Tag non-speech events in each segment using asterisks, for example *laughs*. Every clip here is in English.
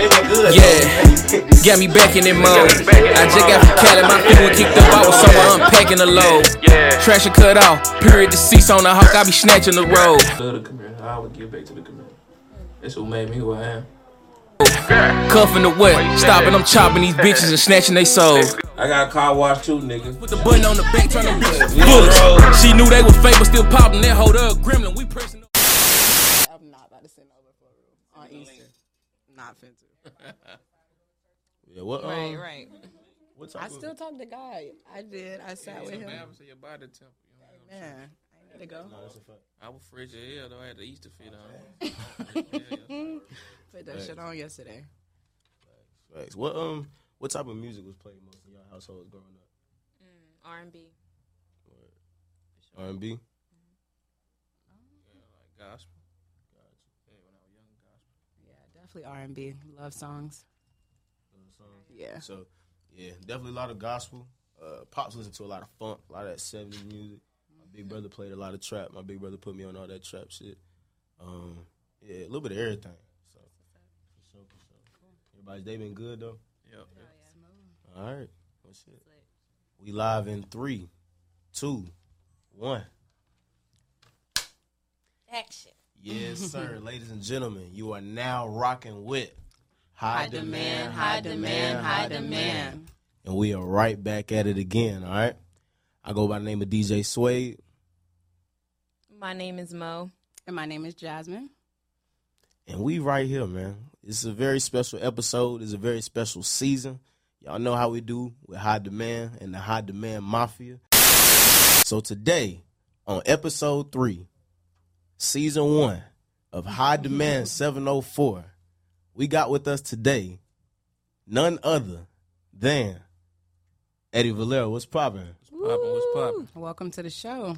Yeah, got me back in that mode. I just got from Cali, my feet were kicked up. I was somewhere unpacking the load. Trash and cut off. Period deceased on the hawk. I be snatching the road. Love the community. I would give back to the community. That's what made me who I am. Cuffing the wet. Stopping, I'm chopping these bitches and snatching they souls. I got a car wash too, nigga. Put the button on the back, turn them bitches bullets. She knew they was fake, but still popping that hold up. Gremlin, we pressing. I'm not about to send over for real on Easter. Not fin to. *laughs* Yeah, what? Um, Right, right. What I of- still talked to God. I did. I sat with him. your body temp. Man, I need to go. I was fresh as hell though. I had the Easter fit on. *laughs* Put that shit on yesterday. Facts. What um, what type of music was played most in your households growing up? R&B. R and B. Yeah, like gospel. Yeah, definitely R and B. Love songs. Yeah. So, yeah, definitely a lot of gospel. Uh, Pops listened to a lot of funk, a lot of that 70s music. My big brother played a lot of trap. My big brother put me on all that trap shit. Um, yeah, a little bit of everything. So, for sure, for sure. Everybody's day been good though. Yep. All right. Well, shit. We live in three, two, one. Action. Yes, *laughs* sir. Ladies and gentlemen, you are now rocking with High demand, high demand, high demand. And we are right back at it again, all right? I go by the name of DJ Suede. My name is Mo. And my name is Jasmine. And we right here, man. It's a very special episode. It's a very special season. Y'all know how we do with High Demand and the High Demand Mafia. So today, on episode three, season one of High Demand 704, we got with us today none other than Eddie Valero. What's poppin'? Popping, what's popping? Welcome to the show.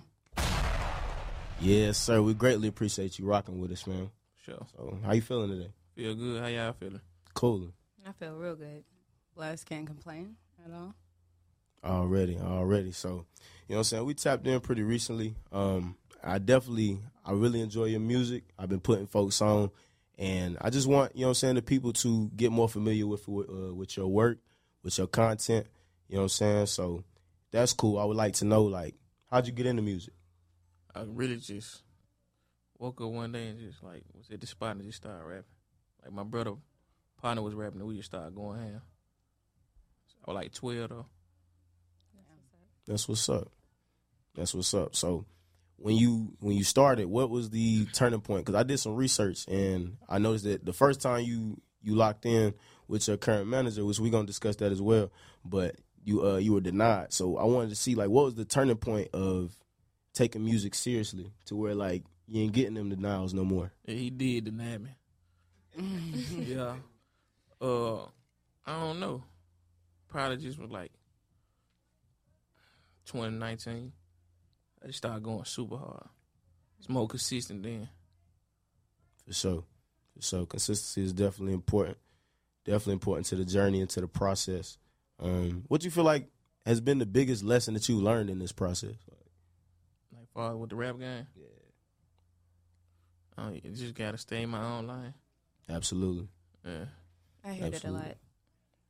Yes, sir. We greatly appreciate you rocking with us, man. Sure. So, how you feeling today? Feel good. How y'all feeling? Cool. I feel real good. Blessed, can't complain at all. Already, already. So, you know what I'm saying? We tapped in pretty recently. Um, I definitely, I really enjoy your music. I've been putting folks on, and I just want, you know what I'm saying, the people to get more familiar with uh, with your work, with your content. You know what I'm saying? So, that's cool. I would like to know, like, how'd you get into music? I really just woke up one day and just like was at the spot and just started rapping. Like my brother partner was rapping and we just started going ham. I was like twelve though. That's what's up. That's what's up. So, when you when you started, what was the turning point? Because I did some research and I noticed that the first time you you locked in with your current manager, which we gonna discuss that as well, but you uh you were denied. So I wanted to see like what was the turning point of taking music seriously to where like you ain't getting them denials no more. Yeah, he did deny me. *laughs* yeah. Uh, I don't know. Probably just was like 2019. I just started going super hard. It's more consistent then. For sure. For sure. Consistency is definitely important. Definitely important to the journey and to the process. Um, what do you feel like has been the biggest lesson that you learned in this process? Like far with the rap game. Yeah. Uh, you just gotta stay in my own line. Absolutely. Yeah. I hear that a lot.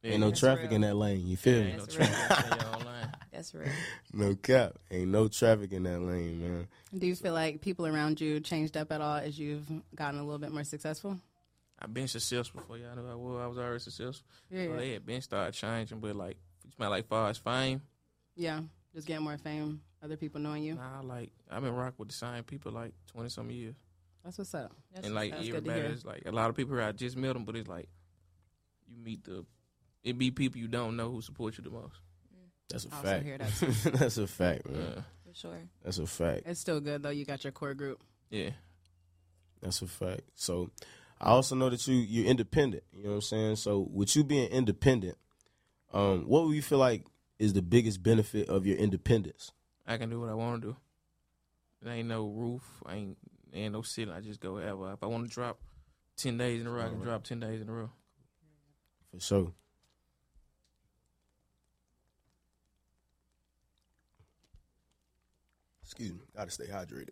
Yeah, Ain't no That's traffic real. in that lane. You feel me? Ain't no That's traffic. In your own line. That's real. No cap. Ain't no traffic in that lane, man. Do you feel like people around you changed up at all as you've gotten a little bit more successful? I've been successful before y'all knew I was. I was already successful. Yeah. So they had been started changing, but like, it's my like far as fame. Yeah. Just getting more fame, other people knowing you. Nah, like I've been rocking with the same people like twenty some years, That's what's up. That's and like that's good everybody is like a lot of people. here, I just met them, but it's like you meet the it be people you don't know who support you the most. That's a I also fact. hear that, *laughs* That's a fact, man. Yeah, for sure. That's a fact. It's still good though. You got your core group. yeah. That's a fact. So I also know that you you're independent. You know what I'm saying? So with you being independent, um, what would you feel like is the biggest benefit of your independence? I can do what I want to do. There ain't no roof. I ain't ain't no ceiling. I just go wherever. If I want to drop ten days in a row, I can drop ten days in a row. For sure. Excuse me. Gotta stay hydrated.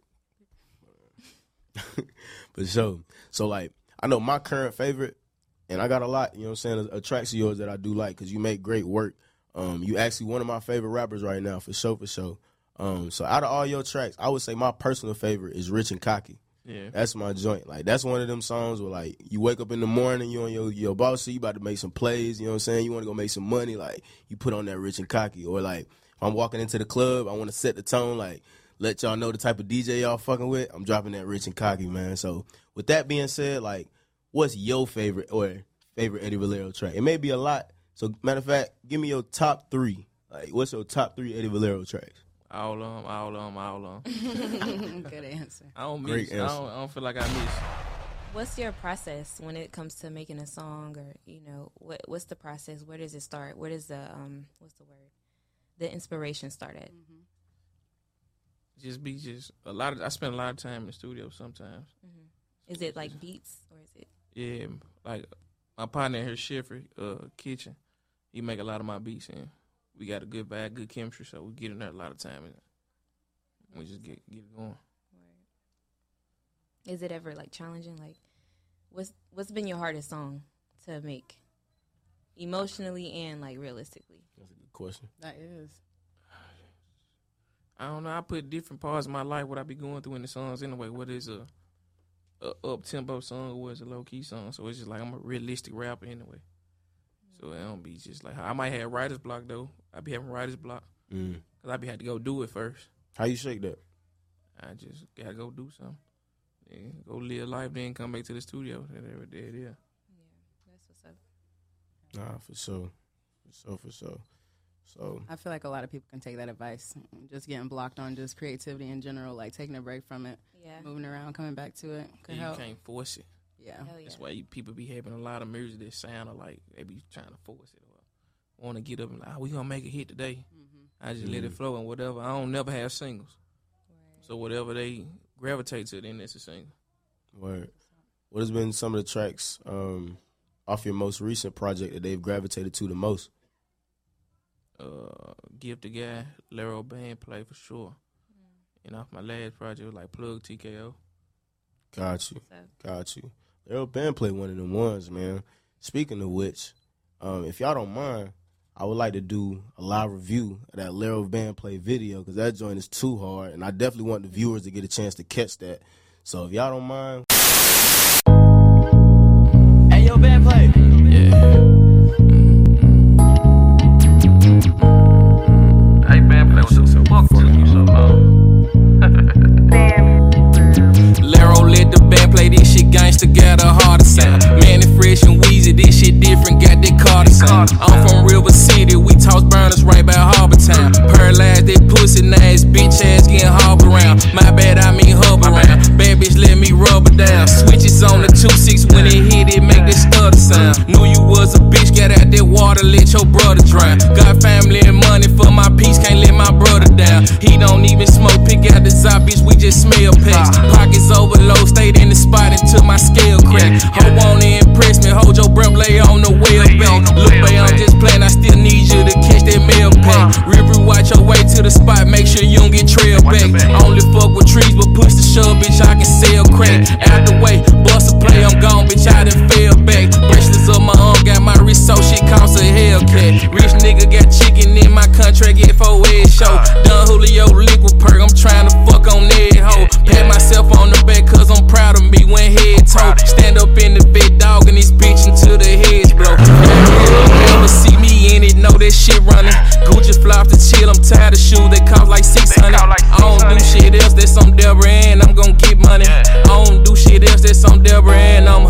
*laughs* but sure. So like I know my current favorite and I got a lot, you know what I'm saying, of, tracks of yours that I do like because you make great work. Um, you actually one of my favorite rappers right now, for sure, for sure. Um, so out of all your tracks, I would say my personal favorite is Rich and Cocky. Yeah. That's my joint. Like that's one of them songs where like you wake up in the morning, you on your your boss you about to make some plays, you know what I'm saying? You want to go make some money, like you put on that rich and cocky. Or like if I'm walking into the club, I want to set the tone, like let y'all know the type of DJ y'all fucking with. I'm dropping that rich and cocky, man. So with that being said, like what's your favorite or favorite Eddie Valero track? It may be a lot. So matter of fact, give me your top three. Like what's your top three Eddie Valero tracks? All of 'em, all of 'em, all of 'em. *laughs* Good answer. I don't Great miss. I answer. don't, I don't feel like I miss. What's your process when it comes to making a song, or you know, what what's the process? Where does it start? Where does the um, what's the word? The inspiration start at? Just be just a lot of. I spend a lot of time in the studio sometimes. Is it like beats, or is it? Yeah, like my partner here, Schiffer, uh, kitchen. He make a lot of my beats, and we got a good vibe, good chemistry. So we get in there a lot of time, and we just get get it going. Is it ever like challenging? Like, what's what's been your hardest song to make, emotionally and like realistically? That's a good question. That is. I don't know. I put different parts of my life what I be going through in the songs anyway. What is a, a up tempo song or what is a low key song? So it's just like I'm a realistic rapper anyway. So it don't be just like I might have writer's block though. I be having writer's block Mm. because I be had to go do it first. How you shake that? I just gotta go do something. Then go live life, then come back to the studio. And there, there yeah. That's what's up. Nah, for sure. For sure, for sure. So I feel like a lot of people can take that advice. Just getting blocked on just creativity in general, like taking a break from it, Yeah. moving around, coming back to it could you help. can't force it. Yeah. Hell yeah. That's why you, people be having a lot of music that sound like they be trying to force it or want to get up and like, oh, we gonna make a hit today. I just let it flow and whatever. I don't never have singles, so whatever they gravitate to, then it's a single. Word. What has been some of the tracks um, off your most recent project that they've gravitated to the most? Uh, give the guy Lero band play for sure. And off my last project was like plug TKO. Got you. So, Got you. Errol Band played one of them ones, man. Speaking of which, um, if y'all don't mind, I would like to do a live review of that Lero Band play video because that joint is too hard, and I definitely want the viewers to get a chance to catch that. So if y'all don't mind, Lero let the band play this shit gangsta got a harder sound. Man, it fresh and wheezy, this shit different, got that Carter sound. I'm from River City, we toss burners right by Harbor Town. Paralyzed that pussy ass, bitch ass getting harbor around. My bad, I mean hub around. Bad bitch let me rub her down. Switches on the 2-6 when it hit, it make this stutter sound. Knew you was a bitch, got out that water, let your brother drown. Got family and money for my peace, can't let my brother down. He don't even smoke, pick out the zop, bitch, we just smell packs. Pockets overload, stayed in the spot until my scale crack. Ho wanna impress me, hold your breath, lay on the wheel back. Look, babe, I'm just playing, I still need you to catch that mail pack. River, watch your way to the spot, make sure you don't get trail back. Only fuck with trees, but push the shove, bitch, I can sell crack. Out the way, bust a play, I'm gone, bitch, I done fell back. Bracelets on my arm, got my wrist, so shit costs a Hellcat. Rich nigga got chicken in my contract, get four head show. Done Julio liquid perk, I'm trying to fuck on that hoe. Pat myself on the back, cause I'm proud of me when head toe. Stand up in the big dog, and this bitch until the heads blow. Know that shit running. Gucci fly off the chill, I'm tired of shoes that cost like 600. I don't do shit else, that's some Deborah and I'm gon' get money. I don't do shit else, that's some Deborah and I'm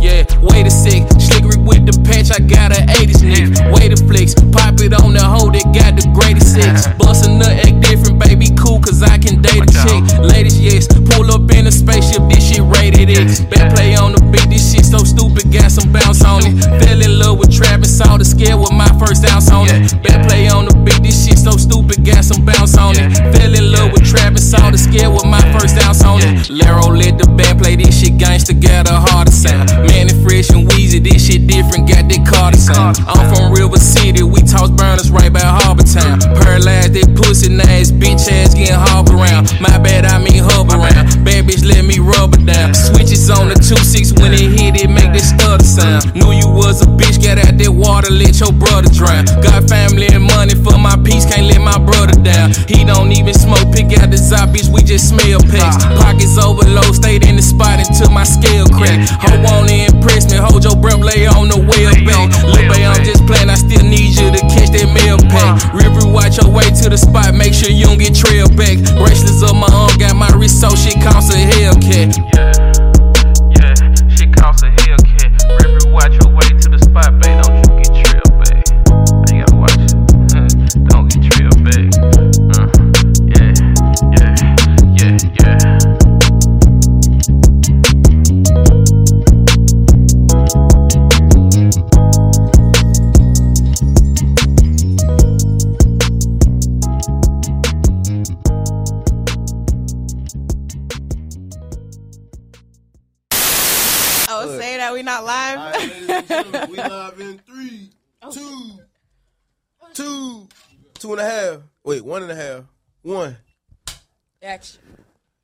yeah, wait a sec. Slickery with the patch, I got a 80s nick. Way to flex, pop it on the hoe that got the greatest sex. Bust a nut, act different, baby, cool, cause I can date a chick. Ladies, yes, pull up in a spaceship, this shit rated X. Bad play on the beat, this shit so stupid, got some bounce on it. Fell in love with Travis, saw the scale with my first ounce on it. Bad play on the beat, this shit so stupid, got some bounce on it. Fell in love with Travis, saw the scale with my first ounce on it. Lero let the band play this shit gangsta, got a harder I'm from River City, we toss burners right by Harbor Town. Paralyzed that pussy ass, bitch ass getting harbor around. My bad, I mean hub around. Bad bitch let me rub her down. On the 2-6 When it hit, it make that stutter sound. Knew you was a bitch, get out that water, let your brother drown. Got family and money for my peace, can't let my brother down. He don't even smoke, pick out the zop, bitch, we just smell packs. Pockets overload, stayed in the spot until my scale crack. Ho wanna impress me, hold your breath, lay on the well back. Lil' babe, I'm just playing, I still need you to catch that mail pack. River, watch your way to the spot, make sure you don't get trail back. Bracelets up my arm, got my wrist so shit counts a Hellcat. Yeah, Watch your way to the spot, babe, we live in three, two, two, two and a half. Wait, one and a half. One. Action.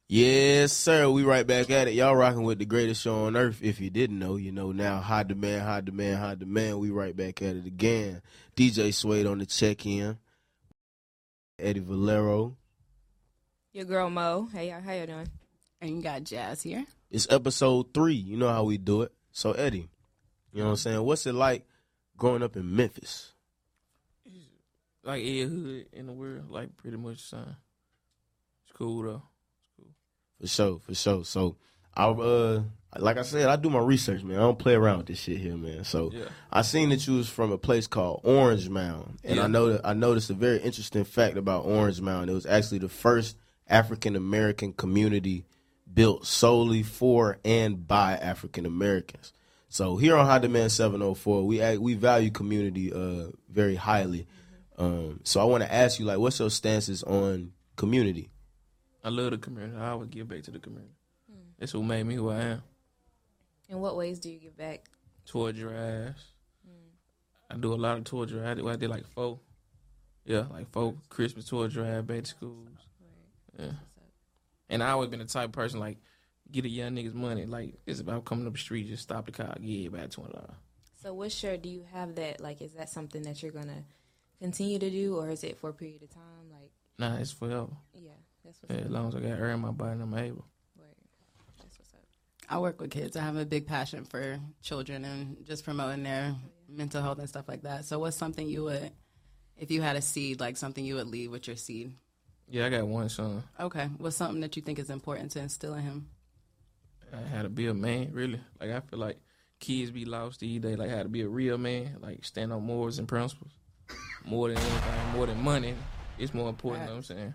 Yes, sir. We right back at it. Y'all rocking with the greatest show on earth. If you didn't know, you know now. High demand, high demand, high demand. We right back at it again. DJ Suede on the check in. Eddie Valero. Your girl Mo. Hey, y'all, how you doing? And you got Jazz here. It's episode three. You know how we do it. So Eddie, you know what I'm saying? What's it like growing up in Memphis? Like every hood in the world, like pretty much the same. It's cool though. It's cool. For sure, for sure. So I uh like I said, I do my research, man. I don't play around with this shit here, man. So Yeah. I seen that you was from a place called Orange Mound. And I know that I noticed a very interesting fact about Orange Mound. It was actually the first African American community built solely for and by African Americans. So here on High Demand 704, we act- we value community uh very highly. Um, so I want to ask you, like, what's your stances on community? I love the community. I always give back to the community. That's what made me who I am. In what ways do you give back? Tour drives. I do a lot of tour drives. I did, I did like four. Yeah, like four Christmas tour drive back to schools. Yeah. And I always been the type of person like get a young niggas money. Like it's about coming up the street, just stop the car, give back twenty dollars. So, what shirt Do you have that? Like, is that something that you're gonna continue to do, or is it for a period of time? Like, Nah, it's forever. yeah, that's what's Yeah, up. as long as I got air in my body and I'm able. Word. That's what's up. I work with kids. I have a big passion for children and just promoting their oh, mental health and stuff like that. So, what's something you would, if you had a seed, like something you would leave with your seed? Yeah, I got one son. Okay. What's something that you think is important to instill in him? I had to be a man, really. Like I feel like kids be lost these days. Like how to be a real man, like stand on morals and principles. More than anything, more than money. It's more important, you know what I'm saying?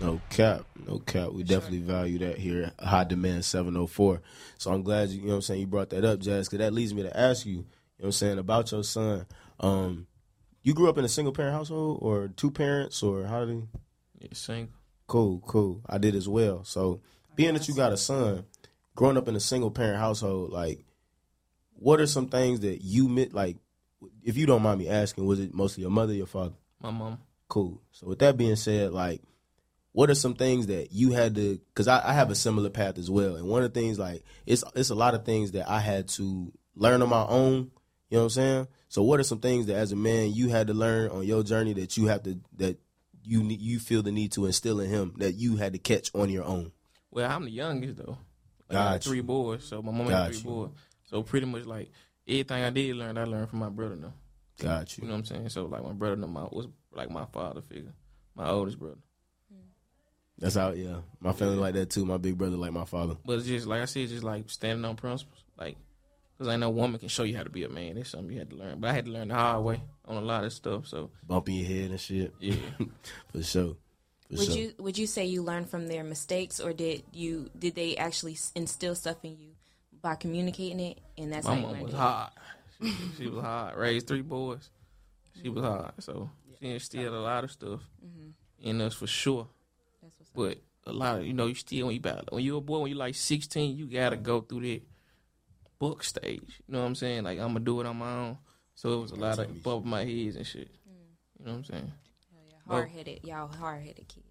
No cap, no cap. We definitely value that here High Demand 704. So I'm glad you, you know what I'm saying, you brought that up, Jazz, because that leads me to ask you, you know what I'm saying, about your son. Um, you grew up in a single parent household or two parents or how did Yeah, single. Cool, cool. I did as well. So being that you got a son, growing up in a single parent household, like what are some things that you met like if you don't mind me asking, was it mostly your mother, your father? My mom. Cool. So with that being said, like, what are some things that you had to? Because I, I have a similar path as well, and one of the things like it's it's a lot of things that I had to learn on my own. You know what I'm saying? So what are some things that as a man you had to learn on your journey that you have to that you you feel the need to instill in him that you had to catch on your own? Well, I'm the youngest though. I got Got you. three boys, so my mom Got had three boys. So pretty much like everything I did learn, I learned from my brother now. Got You you. know what I'm saying? So like my brother know my was like my father figure, my oldest brother. That's how. Yeah, my family like that too. My big brother like my father. But it's just like I said, just like standing on principles, like because ain't no woman can show you how to be a man. It's something you had to learn. But I had to learn the hard way on a lot of stuff. So Bumping your head and shit. yeah, *laughs* For sure. For Would sure. you would you say you learned from their mistakes, or did you did they actually instill stuff in you by communicating it, and that's my how you mom learned was it? hard. She, she was hot. Raised three boys. She was hot, So she instilled a lot of stuff mm-hmm. in us for sure. That's what's up. But a lot of you know, you still when you about when you a boy when you like sixteen, you gotta go through that book stage. You know what I'm saying? Like I'm gonna do it on my own. So it was a lot of above my heads and shit. Mm. You know what I'm saying? Hard headed, y'all hard headed kids.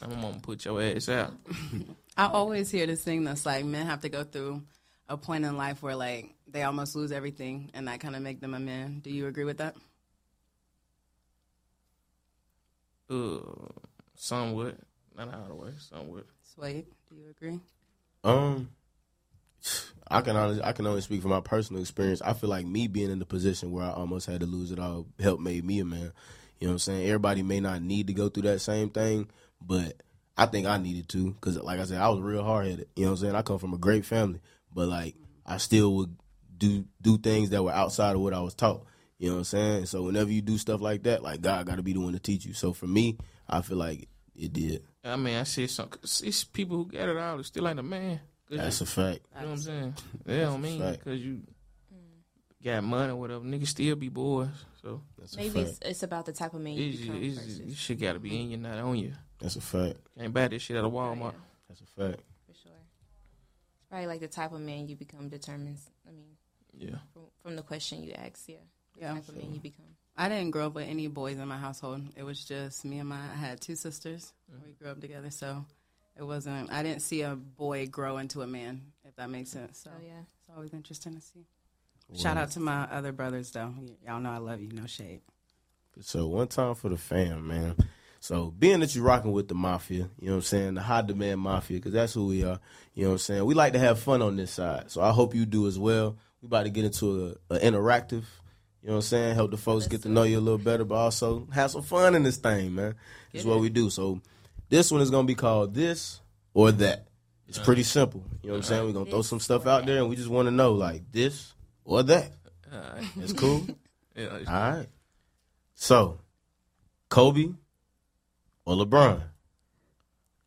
I'm gonna put your ass out. *laughs* I always hear this thing that's like men have to go through a point in life where like they almost lose everything, and that kind of make them a man. Do you agree with that? Uh, somewhat, not all the way, somewhat. Suede, do you agree? Um, I can honestly, I can only speak from my personal experience. I feel like me being in the position where I almost had to lose it all helped made me a man. You know what I'm saying? Everybody may not need to go through that same thing, but I think I needed to because, like I said, I was real hard headed. You know what I'm saying? I come from a great family, but like I still would do do things that were outside of what I was taught. You know what I'm saying? So whenever you do stuff like that, like God got to be the one to teach you. So for me, I feel like it did. I mean, I see some. It's people who get it all. It's still ain't a man. That's you, a fact. you know what I'm saying? They don't mean because you got money or whatever. Niggas still be boys. So That's Maybe it's, it's about the type of man you it's, become it's, versus. this shit got to be in you, not on you. That's a fact. Can't buy this shit at a Walmart. That's a fact. for sure. It's probably like the type of man you become determines. I mean, Yeah. from, from the question you ask, yeah, the Yeah. type of man you become. I didn't grow up with any boys in my household. It was just me and my. I had two sisters. Mm-hmm. We grew up together, so it wasn't. I didn't see a boy grow into a man, if that makes sense. So So yeah, it's always interesting to see. Shout out to my other brothers, though. Y'all know I love you. No shade. So one time for the fam, man. So being that you're rocking with the mafia, you know what I'm saying, the high demand mafia, because that's who we are. You know what I'm saying. We like to have fun on this side, so I hope you do as well. We about to get into a, a interactive. You know what I'm saying? Help the folks get to know you a little better, but also have some fun in this thing, man. That's what we do. So this one is gonna be called this or that. It's pretty simple. You know what I'm saying? We're gonna throw some stuff out there, and we just want to know like this or that. All right. It's cool. *laughs* Yeah. it's- All right. So, Kobe or LeBron?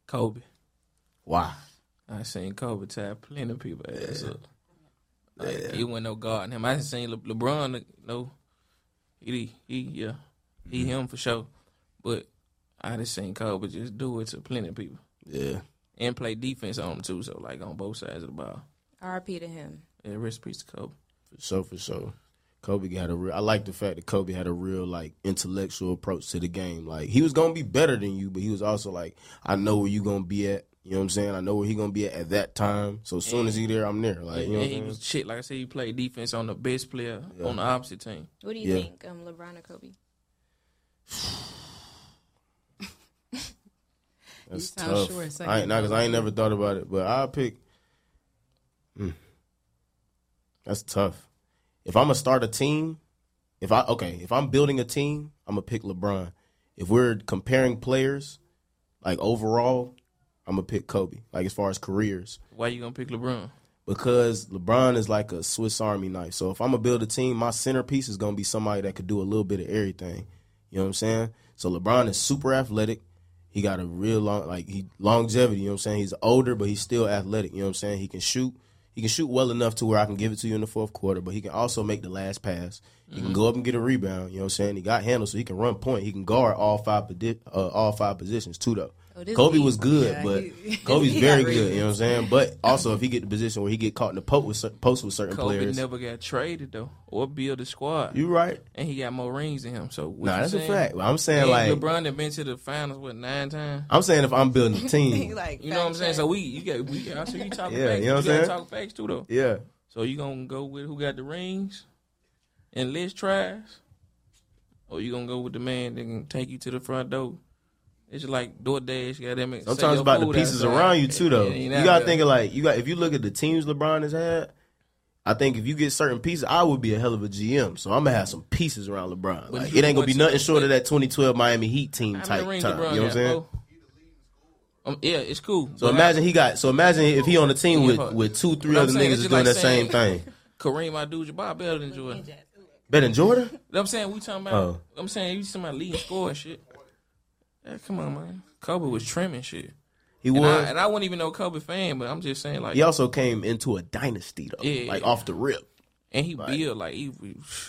Kobe. Why? I seen Kobe tie plenty of people ass up. Like, He wasn't no guard in him. I seen Le- LeBron. Uh, no, he he yeah, he mm-hmm. him for sure. But I just seen Kobe just do it to plenty of people Yeah. and play defense on him too. So like on both sides of the ball. R.P. to him. Yeah, rest in peace to Kobe. For sure, for sure. Kobe had a real. I like the fact that Kobe had a real like intellectual approach to the game. Like he was gonna be better than you, but he was also like, I know where you gonna be at. You know what I'm saying? I know where he gonna be at at that time. So as soon as he there, I'm there. Like you know, what I'm he saying? was shit. Like I said, he played defense on the best player on the opposite team. What do you Yeah. think, um, LeBron or Kobe? *sighs* That's sound tough. sure a I ain't not because I ain't never thought about it, but I'll pick. Hmm. That's tough. If I'm gonna start a team, if I okay, if I'm building a team, I'm gonna pick LeBron. If we're comparing players, like overall, I'm gonna pick Kobe. Like as far as careers, Why you gonna pick LeBron? because LeBron is like a Swiss Army knife. So if I'm gonna build a team, my centerpiece is gonna be somebody that could do a little bit of everything. You know what I'm saying? So LeBron is super athletic. He got a real long like he longevity, you know what I'm saying? He's older, but he's still athletic, you know what I'm saying? He can shoot. He can shoot well enough to where I can give it to you in the fourth quarter, but he can also make the last pass. He can go up and get a rebound, you know what I'm saying? He got handles so he can run point. He can guard all five uh, all five positions too though. Oh, Kobe deep. was good, Yeah, but he- *laughs* Kobe's he very got good, you know what I'm saying? But also if he get the position where he get caught in the post with post with certain Kobe players. never got traded though, or build a squad, You right. and he got more rings than him. So what Nah, you that's a saying? fact. I'm saying And like LeBron had been to the finals what nine times. I'm saying if I'm building a *laughs* team. like, You know what I'm saying? So we, you got, we, I see you talking *laughs* Yeah, facts. you know what I'm saying? Talk facts too though. yeah. So you gonna go with who got the rings and less trash, or you gonna go with the man that can take you to the front door? It's just like DoorDash. Got them. Sometimes about the pieces around you too, though. You gotta think of like you got if you look at the teams LeBron has had. I think if you get certain pieces, I would be a hell of a GM. So I'm gonna have some pieces around LeBron. Like, it ain't gonna be nothing short of that 2012 Miami Heat team type time. LeBron You know what I'm saying? Um, yeah, it's cool. So imagine he got. So imagine if he on the team with with two, three other saying, niggas it's is just doing like that same thing. Kareem Abdul-Jabbar better than Jordan. Better than Jordan? I'm saying we talking about. Oh. I'm saying you talking about leading score and shit. Yeah, come on, man. Kobe was trimming shit. He And was. I, and I wasn't even no Kobe fan, but I'm just saying like, he also came into a dynasty though, Yeah. like off the rip. and he built like he.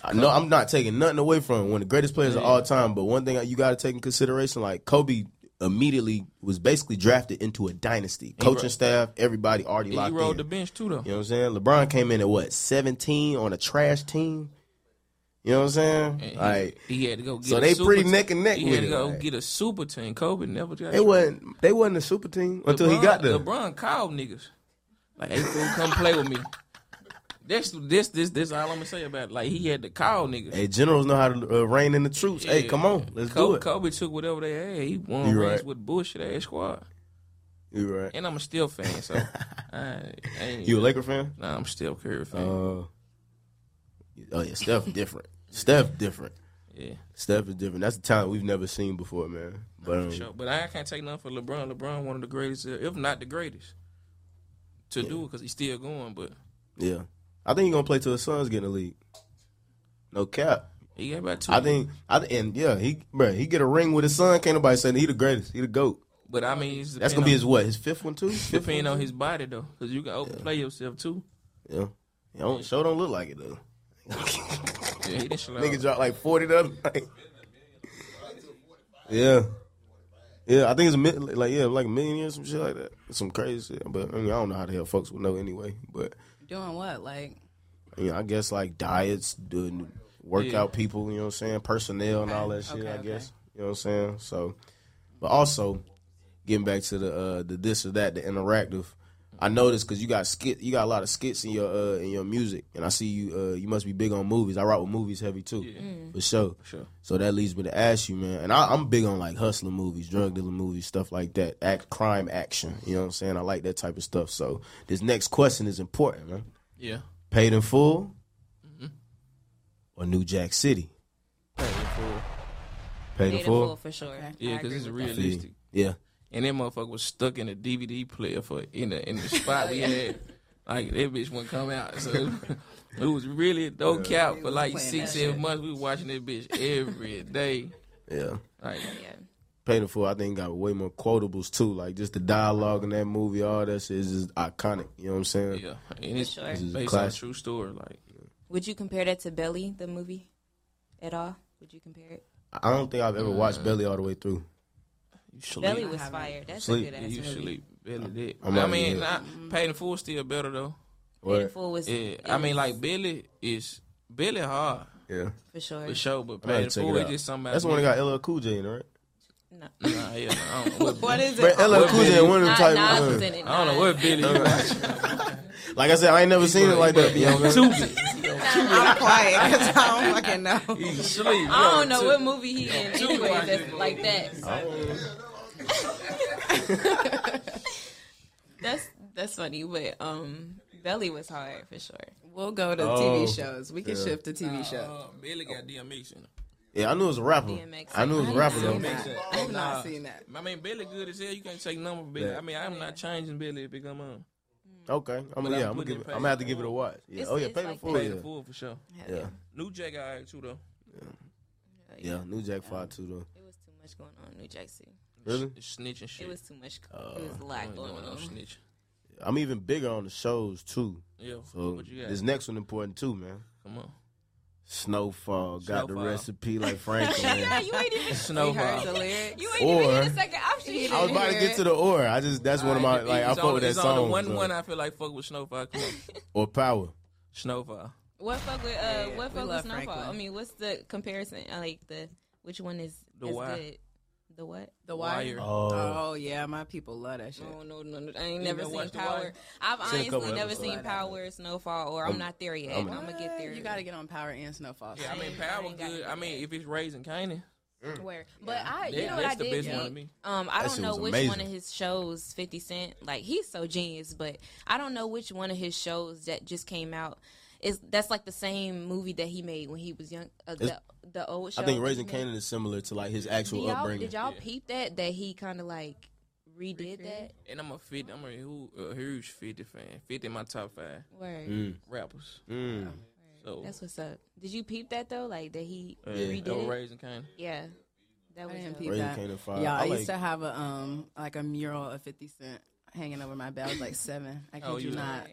I know I'm not taking nothing away from him. one of the greatest players of all time. But one thing you got to take in consideration, like Kobe immediately was basically drafted into a dynasty. Coaching ro- staff, everybody already He locked rode in. the bench too though. You know what I'm saying? LeBron came in at what 17 on a trash team. You know what I'm saying? And he, Like he had to go get so a they super pretty team. neck and neck He had to it, go like. get a super team. Kobe never got they wasn't they wasn't a super team until he got there. LeBron called niggas. Like, hey, fool, come play with me. This, this, this, this all I'm gonna say about it. Like, he had to call niggas. Hey, generals know how to uh, rein in the troops. Hey, come on, let's Kobe, do it. Kobe took whatever they had. He won You right. with bullshit ass squad. You right? And I'm a Steel fan, so *laughs* I, I You a Laker fan? Nah, I'm still Curry fan. Uh, oh yeah, Steph different. Steph different. yeah, Steph is different. That's a talent we've never seen before, man. But um, sure. But I can't take nothing for LeBron. LeBron, one of the greatest, if not the greatest, to do it because he's still going. But yeah, I think he's gonna play till his sons get in the league. No cap. he got about two. I think. I and yeah, he bro, he get a ring with his son. Can't nobody say he the greatest. He the goat. But I mean, That's gonna be his what? His fifth one too. Fifth depending one on too? his body though, because you can overplay yourself too. Yeah. Don't, show don't look like it though. *laughs* Yeah, he didn't. Nigga dropped like forty the other night. Yeah. Yeah, I think it's a mil- like yeah, like a million years, some shit like that. Some crazy shit. But I mean, I don't know how the hell folks would know anyway. But Doing what? Like, you know, I guess like diets, doing workout people, you know what I'm saying, personnel and all that shit. Okay, I okay. guess you know what I'm saying. So, but also getting back to the uh the this or that, the interactive. I noticed because you got skit, you got a lot of skits in your uh in your music, and I see you uh you must be big on movies. I rock with movies heavy too, for sure. Sure. So that leads me to ask you, man, and I, I'm big on like hustler movies, drug dealer movies, stuff like that, act crime action. You know what I'm saying? I like that type of stuff. So this next question is important, man. Yeah. Paid in full Mm-hmm. or New Jack City? Paid in full. Paid Paid in full. full for sure. Yeah, because it's realistic. Yeah. And that motherfucker was stuck in a DVD player for in the in the spot we had. *laughs* Like that bitch wouldn't come out. So *laughs* it was really a no cap for like six, that seven shit. months. We was watching that bitch every *laughs* day. Yeah. Like Yeah. Paid in I think got way more quotables too. Like just the dialogue in that movie, all that shit is just iconic. You know what I'm saying? yeah, and it's sure. This is a based on a true story. Like Would you compare that to Belly, the movie, at all? Would you compare it? I don't think I've ever Uh, watched Belly all the way through. You sleep. Belly was haven't. fire. That's Sleep. a good Yeah, ass you movie. sleep. Belly did. I'm I not mean, even- not, paid in full still better though. Paid in What? full was. Yeah, it I mean, was like Belly is Belly hard Yeah. for sure. for sure, but I paid gotta full it is just somebody. That's the one that got LL Cool J in it, right? No. Nah, yeah, I don't know what, *laughs* what is But it? LL Cool J one of them type. Nas uh, was in it. I don't know what Belly you *laughs* like I said, I ain't never seen it like that. You know what I'm quiet because *laughs* I don't fucking know. He sleep. I don't know what movie he in anyway that's like that. *laughs* that's that's funny, but um, Belly was hard for sure. We'll go to Oh, TV shows. We can yeah. shift to TV shows. Uh, Belly got DMX in it. Yeah, I knew it was a rapper. DMX. I knew it was a I rapper though. see Makes that. sense. I have Nah. not seen that. I mean, Belly good as hell. You can't take number Belly. Yeah. I mean, I'm not changing Belly if it come on. Okay, I'm gonna yeah, I'm gonna give. it It, I'm gonna have to give it a watch. Yeah. It's- Oh yeah, pay the like full. that. Paid Yeah. full for sure. Hell Yeah. New Jack alright too though. Yeah, Yeah, New Jack Five too though. It was too much going on in New Jack City. Really? It's snitching shit. It was too much. Uh, it was a lot going doing no on. snitch. I'm even bigger on the shows too. Yeah. So what you got? this next one important too, man. Come on. Snowfall got the recipe like *laughs* Franklin. *laughs* Yeah, you ain't even. *laughs* We heard Snowfall. the lyrics. You ain't even Or- hit the second option. I was about to get to the or. I just that's one of my like I fuck on- with that it's song. on the one so- one I feel like fuck with Snowfall. Come on. Or power. Snowfall. What fuck with uh? Yeah, what fuck with Snowfall? Franklin. I mean, what's the comparison? I like the which one is The is Wire. good? The what? The Wire. Wire. Oh, Oh yeah, my people love that shit. No, no, no, no. I ain't You never never seen Power. I've Seen a couple honestly never episodes. seen Power, Snowfall, or I'm, not there yet. I'm, I'm- gonna get there. You got to get on Power and Snowfall. Yeah, I mean ain't- I Power good. I mean if it's raising Kanan, Where? But I, you that- know what that's I the did best think? one to me. Um, I That don't know which amazing. one of his shows, Fifty Cent, like he's so genius, but I don't know which one of his shows that just came out is that's like the same movie that he made when he was young. Uh, the, the old show. I think Raising made. Kanan is similar to like his actual y'all, upbringing. did y'all Yeah. peep that that he kind of like redid that? and I'm a 50, I'm a, hu- a huge Fifty fan. Fifty in my top five Word. Mm, rappers. mm. So That's what's up. Did you peep that though? Like that he uh, redid no it? raising Kanan. Yeah, that I was. didn't uh, peep that. Yeah, I, I used to have a um like a mural of Fifty Cent hanging over my bed. I was like seven. I kid Oh, you you- not.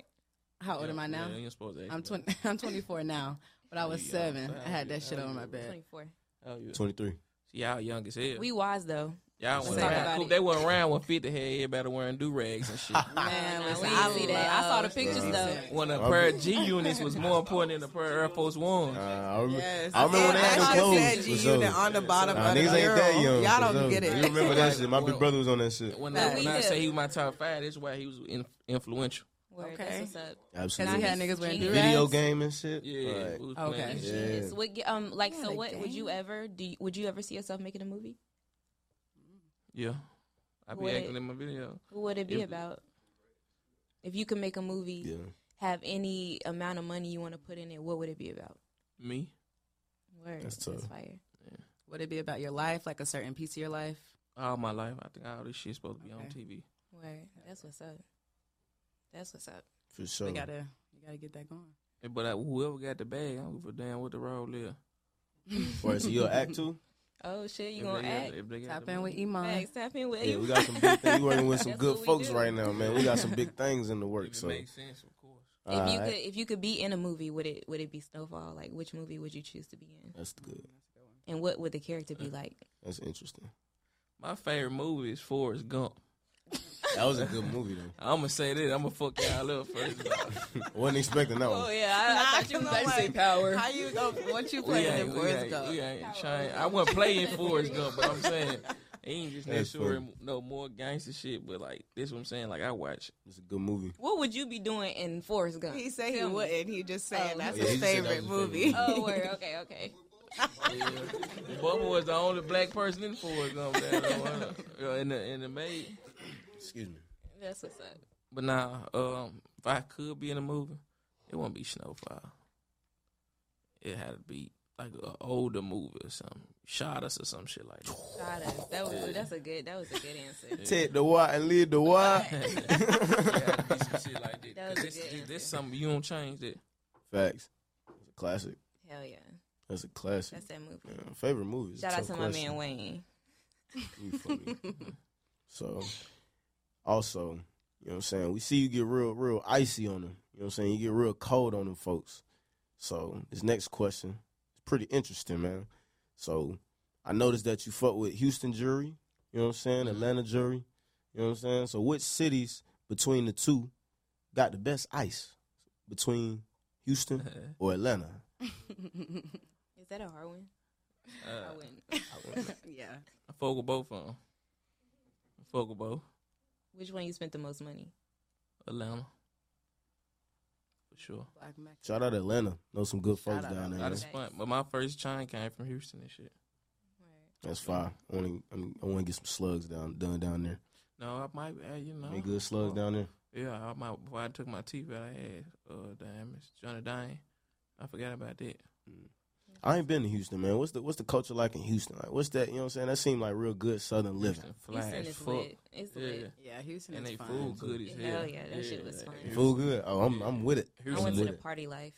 How old am I now? Yeah, you're supposed to. I'm twenty. *laughs* I'm 24 now, but I was Yeah, seven. I had that shit on my bed. Twenty four. Oh, you. 23. Y'all young as hell. We wise though. Y'all Let's wasn't talk around. about Cool. They weren't around when 50 had everybody wearing do rags and shit. *laughs* Man, listen, I see that. I saw the pictures, Fifty though. When a pair of G units was more important than a pair of Air Force Ones. Uh, I remember, Yes. I remember when they had That them shit clothes. said for G sure. unit on the bottom Nah, of the niggas ain't that young. Y'all don't sure. get it. You remember that shit? My big brother was on that shit. When, But I, we when I say he was my top five, that's why he was in, influential. Word, Okay. That's what's up. Because Absolutely. had niggas wearing do Video game and shit. Yeah, Right. we Okay. playing. Yeah. Yes. What, um, like, Yeah, so like, what would you ever do? You, would you ever see yourself making a movie? Yeah, I be Would acting in my video. Who would it be If- about? If you could make a movie, Yeah. have any amount of money you want to put in it, what would it be about? Me, Word. That's tough. fire. Would it be about your life, like a certain piece of your life? all my life, I think all this shit's supposed to be on TV. Word. That's what's up. That's what's up. For sure. We gotta, we gotta get that going. And- But uh, whoever got the bag, I don't give a damn what the role is. Wait, so you'll act too? *laughs* Oh shit, you If gonna act? if they got Tap the in money. with Iman. Facts, tap in with Yeah, you. we got some big things. We working with some *laughs* good folks do. right now, man. We got some big things in the If works. So, makes sense, of course. If you Alright. could, if you could be in a movie, would it would it be Snowfall? Like, which movie would you choose to be in? that's good. And what would the character be like? That's interesting. My favorite movie is Forrest Gump. That was a good movie though. *laughs* I'm gonna say this. I'm gonna fuck y'all up first. Wasn't expecting that Oh one. yeah, I, I thought you was about to say power. How you go? What you *laughs* we playing ain't, in we Forrest ain't, Gump? we ain't trying. I wasn't *laughs* playing Forrest Gump, but I'm saying he ain't just That's necessarily funny. no more gangster shit. But like this, what I'm saying. Like I watch. It's a good movie. What would you be doing in Forrest Gump? He said he Tell wouldn't. He just saying Oh. that's Yeah, his he just said that favorite his movie. favorite Oh, word. Okay, okay. Yeah. Bubba was the only black person in Forrest Gump. That uh, in the in the maid. Excuse me. That's what's up. But nah, um, if I could be in a movie, it wouldn't be Snowfall. It had to be like an older movie or something. Shottas or some shit like that. Shottas. That was that's a good that was a good answer. Take the what and lead the what. *laughs* Yeah, it had to be some shit like that. *laughs* That was 'Cause a this, good this, this something you don't change it. Facts. It's a classic. Hell yeah, That's a classic. that's that movie. Yeah, favorite movie. is a Shout out tough to my man Wayne. You funny. *laughs* so, also, you know what I'm saying? We see you get real, real icy on them. You know what I'm saying? You get real cold on them folks. So, this next question is pretty interesting, man. So, I noticed that you fuck with Houston jury. You know what I'm saying? Atlanta jury. You know what I'm saying? So, which cities between the two got the best ice between Houston *laughs* or Atlanta? *laughs* Is that a hard one? I Uh, wouldn't. *laughs* yeah. I fuck with both of them. I fuck with both. Which one you spent the most money? Atlanta. For sure. Shout out Atlanta. Know some good Shout folks out down there. I man. just spent, but my first chain came from Houston and shit. That's fine. I want to I want to get some slugs down done down there. No, I might, uh, you know. Any good slugs down there? Yeah, I might. Before I took my teeth out, I had uh, damage, Johnny Dang. I forgot about that. I ain't been to Houston, man. What's the what's the culture like in Houston? Like, what's that? You know what I'm saying? That seemed like real good Southern living. Houston fly Houston is fuck. lit. It's Yeah. lit. Yeah, Houston And is they fine. food good as hell. Hell yeah, that shit was fun. Food good. Oh, I'm I'm with it. I Houston went to with the party life.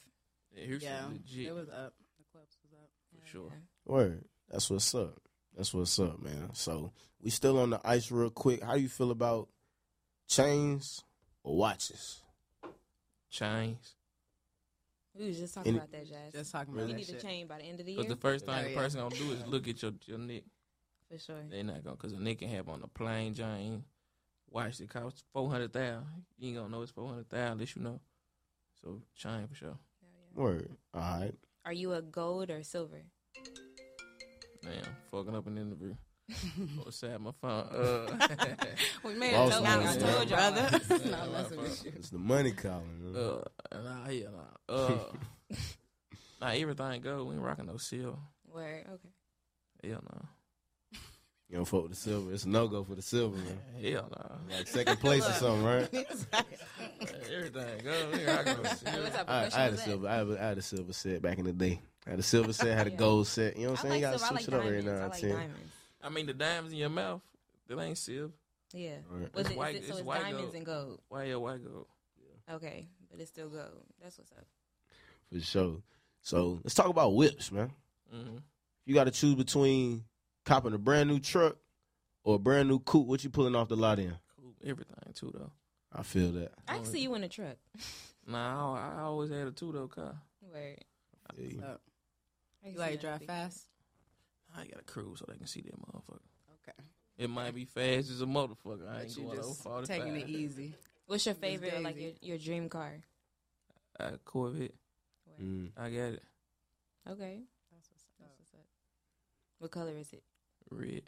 Yeah, Houston Yeah, legit it was up. The clubs was up. for sure. Word. That's what's up. That's what's up, man. So we still on the ice real quick. How do you feel about chains or watches? Chains. We was just talking Any- about that, Jazz. Just talking you about need that a shit. chain by the end of the year. Because the first thing Oh, the person gonna do is look at your your neck. for sure. They not gonna because a nigga can have on a plain chain. Watch it cost four hundred thousand. You ain't gonna know it's four hundred thousand unless you know. So chain for sure. Word. All right. Are you a gold or silver? Damn, fucking up an interview. What's that? My phone. *laughs* Uh, *laughs* We made a man, note, I I told told y'all. brother. Yeah, messing with you. It's the money calling. man. uh, nah, yeah, nah. Uh, *laughs* nah, everything go. We ain't rocking no seal. Where? Okay. Hell no. You don't fuck with the silver. It's a no go for the silver, man. Hell no. Like second place or something, right? Everything go. We ain't rocking no seal. What type of I, I had a silver. I had a, I had a silver set back in the day. I had a silver set. Had a Yeah. gold set. You know what I'm saying? like you gotta silver. I like switch it up every diamonds. now and then. Diamonds. I mean, the diamonds in your mouth, that ain't silver. Yeah. Right. Was It's it, is white- it- so it's it's white diamonds gold. and gold. Why your white gold? Okay, but it's still gold. That's what's up. For sure. So let's talk about whips, man. Mm-hmm. You got to choose between copping a brand new truck or a brand new coupe. What you pulling off the lot in? Cool. Everything too though. I feel that. I can see you in a truck. *laughs* Nah, I, I always had a two door car. Word. I you. Up. I can You see like that drive fast? I got a cruise so they can see that motherfucker. Okay. It might be fast as a motherfucker. I ain't you going over just 45. taking it easy. What's your favorite, like your, your dream car? Uh, Corvette. Mm. I got it. Okay. That's what's That's what's up. What color is it? Red.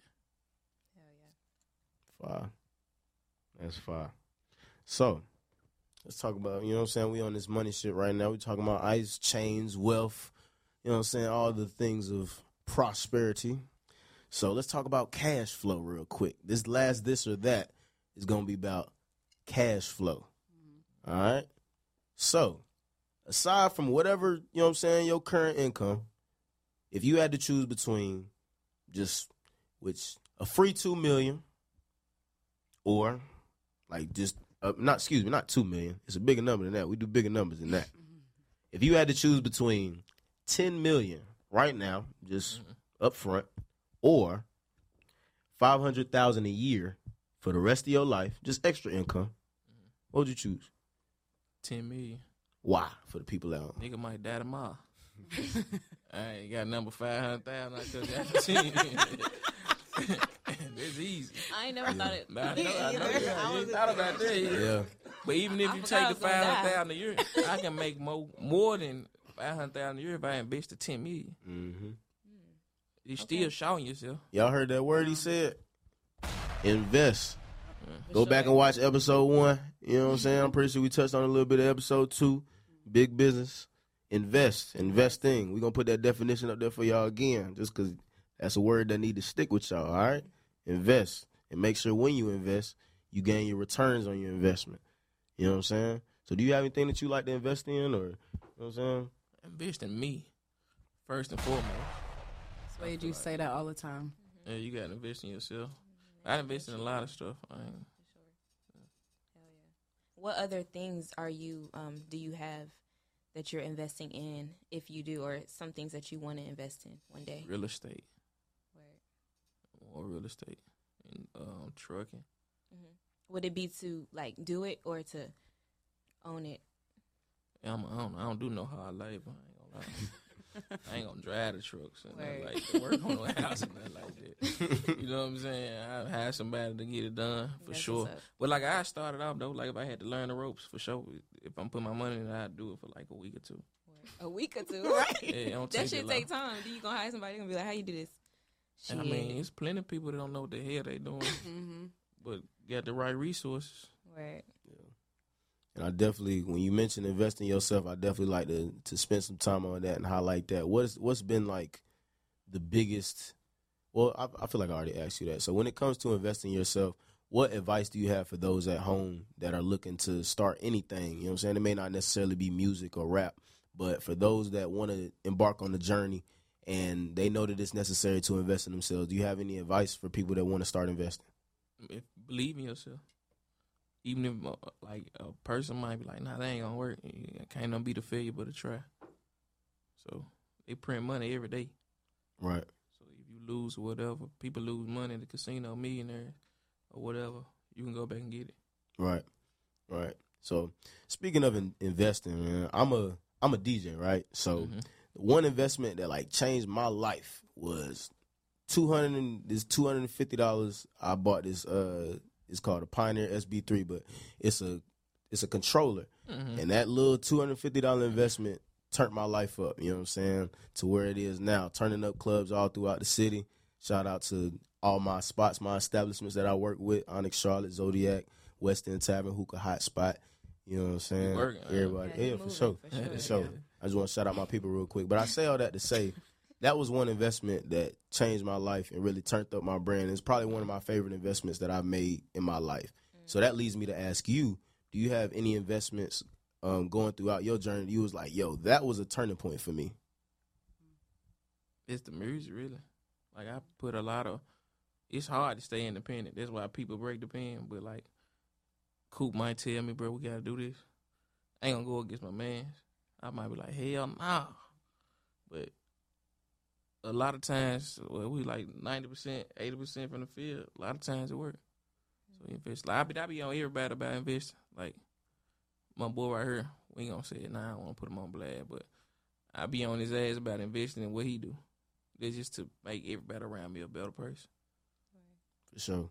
Hell yeah. Fire. That's fire. So, let's talk about, you know what I'm saying? We on this money shit right now. We talking about ice, chains, wealth, you know what I'm saying? All the things of prosperity. So, let's talk about cash flow real quick. This last this or that is going to be about cash flow. All right? So, aside from whatever, you know what I'm saying, your current income, if you had to choose between just which a free 2 million or like just uh, not excuse me, not two million. It's a bigger number than that. We do bigger numbers than that. If you had to choose between ten million right now, just mm-hmm. up front, or five hundred thousand a year for the rest of your life, just extra income, mm-hmm. what would you choose? 10 million. Why? For the people at home. Nigga might die tomorrow. *laughs* I ain't got number 500,000. I could *laughs* have 10. *laughs* That's easy. I ain't never thought it. Nah, I know, I know. either. Yeah, I wasn't thought about that. Yeah. Yeah. But even if I you take the was gonna die. 500,000 a year, I can make more more than 500,000 a year if I invest the 10 million. hmm You still showing yourself. Y'all heard that word he said? Invest. For Go back and watch episode one. You know what I'm saying? I'm pretty sure we touched on a little bit of episode two. Big business. Invest. Investing. We're gonna put that definition up there for y'all again, just cause that's a word that need to stick with y'all, all right? Invest. And make sure when you invest, you gain your returns on your investment. You know what I'm saying? So do you have anything that you like to invest in or you know what I'm saying? Invest in me, first and foremost. That's why you say that all the time. Yeah, you got to invest in yourself. I invest in a lot of stuff. I ain't, Hell yeah. What other things are you um do you have that you're investing in if you do or some things that you want to invest in one day? real estate, Word. or real estate, and um, trucking. Would it be to like do it or to own it? Yeah, I'm, I don't, I don't do no hard labor. I ain't gonna. I ain't gonna drive the trucks and nothing like that. Work on the house and nothing like that. You know what I'm saying? I had somebody to get it done for That's sure. But like I started off though, like if I had to learn the ropes for sure, if I'm putting my money in, I'd do it for like a week or two. A week or two, *laughs* right? Yeah, that should take long. time. Do you gonna hire somebody gonna be like, how you do this? I mean, it's plenty of people that don't know what the hell they doing, Mm-hmm. but got the right resources. Word. And I definitely, when you mentioned investing in yourself, I definitely like to to spend some time on that and highlight that. What's what's been like the biggest? Well, I, I feel like I already asked you that. So when it comes to investing in yourself, what advice do you have for those at home that are looking to start anything? You know what I'm saying? It may not necessarily be music or rap, but for those that want to embark on the journey and they know that it's necessary to invest in themselves, do you have any advice for people that want to start investing? If believe in yourself, even if uh, like a person might be like, "Nah, that ain't gonna work." It can't no be the failure but a try. So they print money every day. Right. So if you lose or whatever, people lose money in the casino, millionaires or whatever, you can go back and get it. Right, right. So speaking of in- investing, man, I'm a I'm a DJ, right? So Mhm. one investment that like changed my life was two hundred and this two hundred and fifty dollars. I bought this. Uh, it's called a Pioneer SB3, but it's a it's a controller, Mhm. and that little two hundred fifty dollar investment turned my life up. You know what I'm saying? To where it is now, turning up clubs all throughout the city. Shout out to all my spots, my establishments that I work with: Onyx, Charlotte, Zodiac, West End Tavern, Hookah Hot Spot. You know what I'm saying? working. Everybody, Yeah, yeah, you for sure, for sure. for sure. I just want to shout out my people real quick. But I say all that to say that was one investment that changed my life and really turned up my brand. It's probably one of my favorite investments that I've made in my life. So that leads me to ask you: Do you have any investments um, going throughout your journey? You was like, "Yo, that was a turning point for me." It's the music, really. Like I put a lot of. It's hard to stay independent. That's why people break the pen. But like, Coop might tell me, bro, we gotta do this. I ain't gonna go against my man. I might be like, hell nah. But a lot of times, well, we like ninety percent, eighty percent from the field. A lot of times it work. So invest. Like I be, I be on everybody about investing. Like my boy right here, we ain't gonna say it now. I don't want to put him on blast, but I be on his ass about investing in what he do. It's just to make everybody around me a better person. For sure.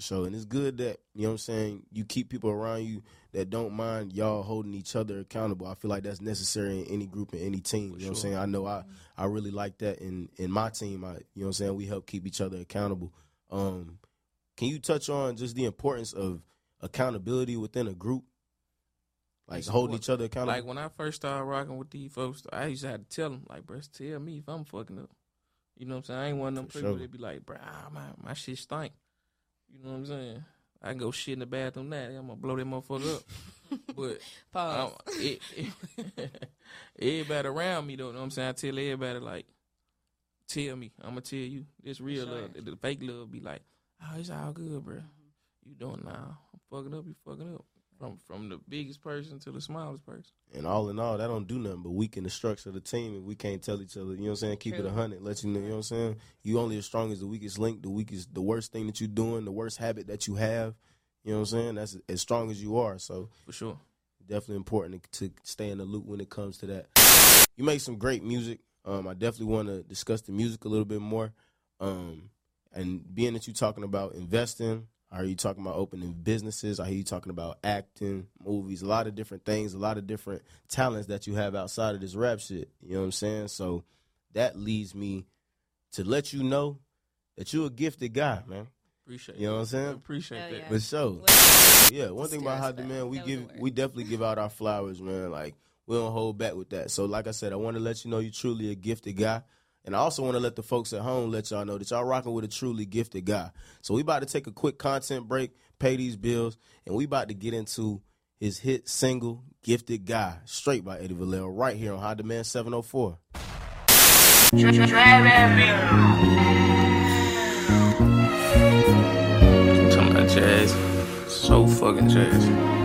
Sure. And it's good that, you know what I'm saying, you keep people around you that don't mind y'all holding each other accountable. I feel like that's necessary in any group and any team. you know what I'm saying? I know I, I really like that in, in my team. I you know what I'm saying, we help keep each other accountable. Um can you touch on just the importance of accountability within a group? Like holding each other accountable? Like when I first started rocking with these folks, I used to have to tell them, like, bro, tell me if I'm fucking up. You know what I'm saying? I ain't one of them For people sure. that be like, bro, my my shit stink. You know what I'm saying? I can go shit in the bathroom now. I'm gonna blow that motherfucker up. *laughs* but Pause. um, it, *laughs* everybody around me, though, you know what I'm saying? I tell everybody, like, tell me. I'm gonna tell you. This real Sure. love. The fake love be like, oh, it's all good, bro. You doing now. I'm fucking up, you fucking up. From from the biggest person to the smallest person. And all in all, that don't do nothing but weaken the structure of the team if we can't tell each other, you know what I'm saying, keep it True. a hundred, let you know, you know what I'm saying? You only as strong as the weakest link, the weakest the worst thing that you're doing, the worst habit that you have, you know what I'm saying? That's as strong as you are. So For sure. definitely important to, to stay in the loop when it comes to that. You make some great music. Um, I definitely want to discuss the music a little bit more. Um, and being that you're talking about investing, I hear you talking about opening businesses. I hear you talking about acting, movies, a lot of different things, a lot of different talents that you have outside of this rap shit. You know what I'm saying? So that leads me to let you know that you're a gifted guy, man. Appreciate You know what I'm saying? appreciate Hell that. yeah. For sure. Yeah, one thing about Serious Hot. Demand, we give we definitely give out our flowers, man. Like we don't hold back with that. So like I said, I want to let you know you're truly a gifted guy. And I also want to let the folks at home let y'all know that y'all rocking with a truly gifted guy. So we about to take a quick content break, pay these bills, and we about to get into his hit single, Gifted Guy, straight by Eddie Valero, right here on High Demand 704. Talking about jazz. So fucking jazz.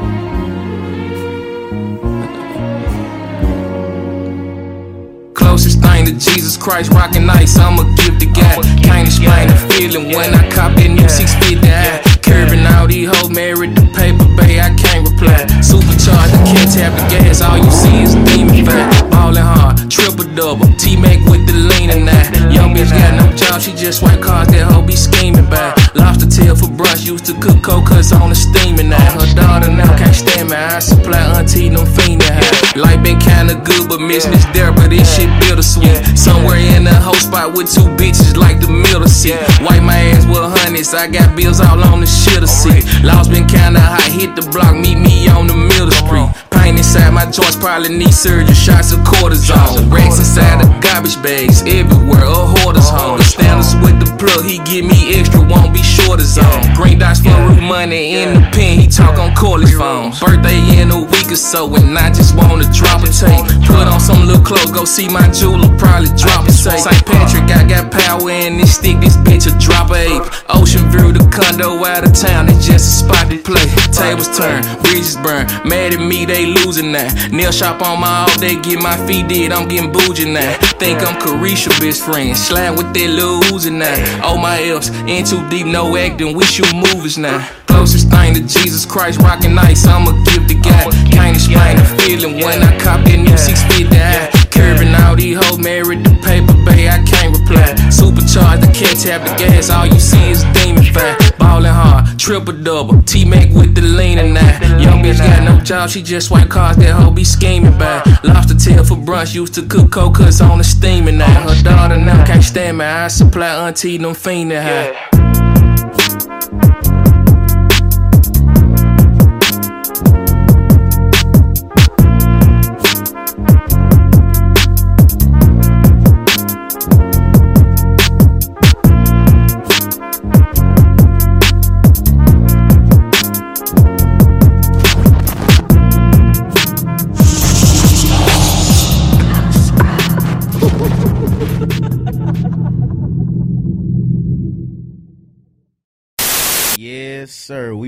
To Jesus Christ, rockin' ice, I'ma give the guy. Can't explain the feeling when I cop that new 650 high. Curving all these hoes, married to paper, bay, I can't reply. Supercharged, can't tap the gas, all you see is demon fat. Ballin' hard, triple double, T-Mac with the lean and that. Young bitch got no job, she just swipe cars, that hoe be scheming by. Lobster tail for brunch, used to cook cold cuts on the steaming now. Her daughter now can't stand me, I supply auntie them fiendin' high. Life been kinda good, but miss Miss there, but this shit bittersweet. Somewhere in a whole spot with two bitches like the middle seat. Wipe my ass with hundreds, I got bills all on the shitter seat. Lost been kinda hot, hit the block, meet me on the middle street. Pain inside my joints, probably need surgery, shots of cortisone. Racks inside the garbage bags, everywhere, a hoarder's home. The standards with the plug, he give me extra, won't be short as on. Green dots for root money in the pen, he talk on Corley's phone. Birthday in a week or so, and I just wanna drop a tape. Put on some little clothes, go see my jeweler, probably drop a tape. St. Patrick, I got power in this stick, this bitch a drop a ape. Ocean view, the condo out of town, it's just a spot to play. Tables turn, bridges burn, mad at me, they losing now. Nail shop on my all day, get my feet did, I'm getting bougie now. Think I'm Carisha best friend, slide with that little oozing now. Oh my F's, in too deep, no acting, we shoot movies now. Closest thing to Jesus Christ, rockin' ice, I'ma give gifted guy. Can't explain the feeling when I cop that new six 650 high. Curving all these hoes, married to paper, bay, I can't reply. Supercharged, the cat tap the gas, all you see is demon fat. Ballin' hard, triple double, T-Mac with the lean and that. Young bitch got no job, she just swipe cars, that hoe be scheming by. Lobster tail for brunch, used to cook cold cuts on the steaming now. Her daughter now can't stand me, I supply auntie them fiendin' high.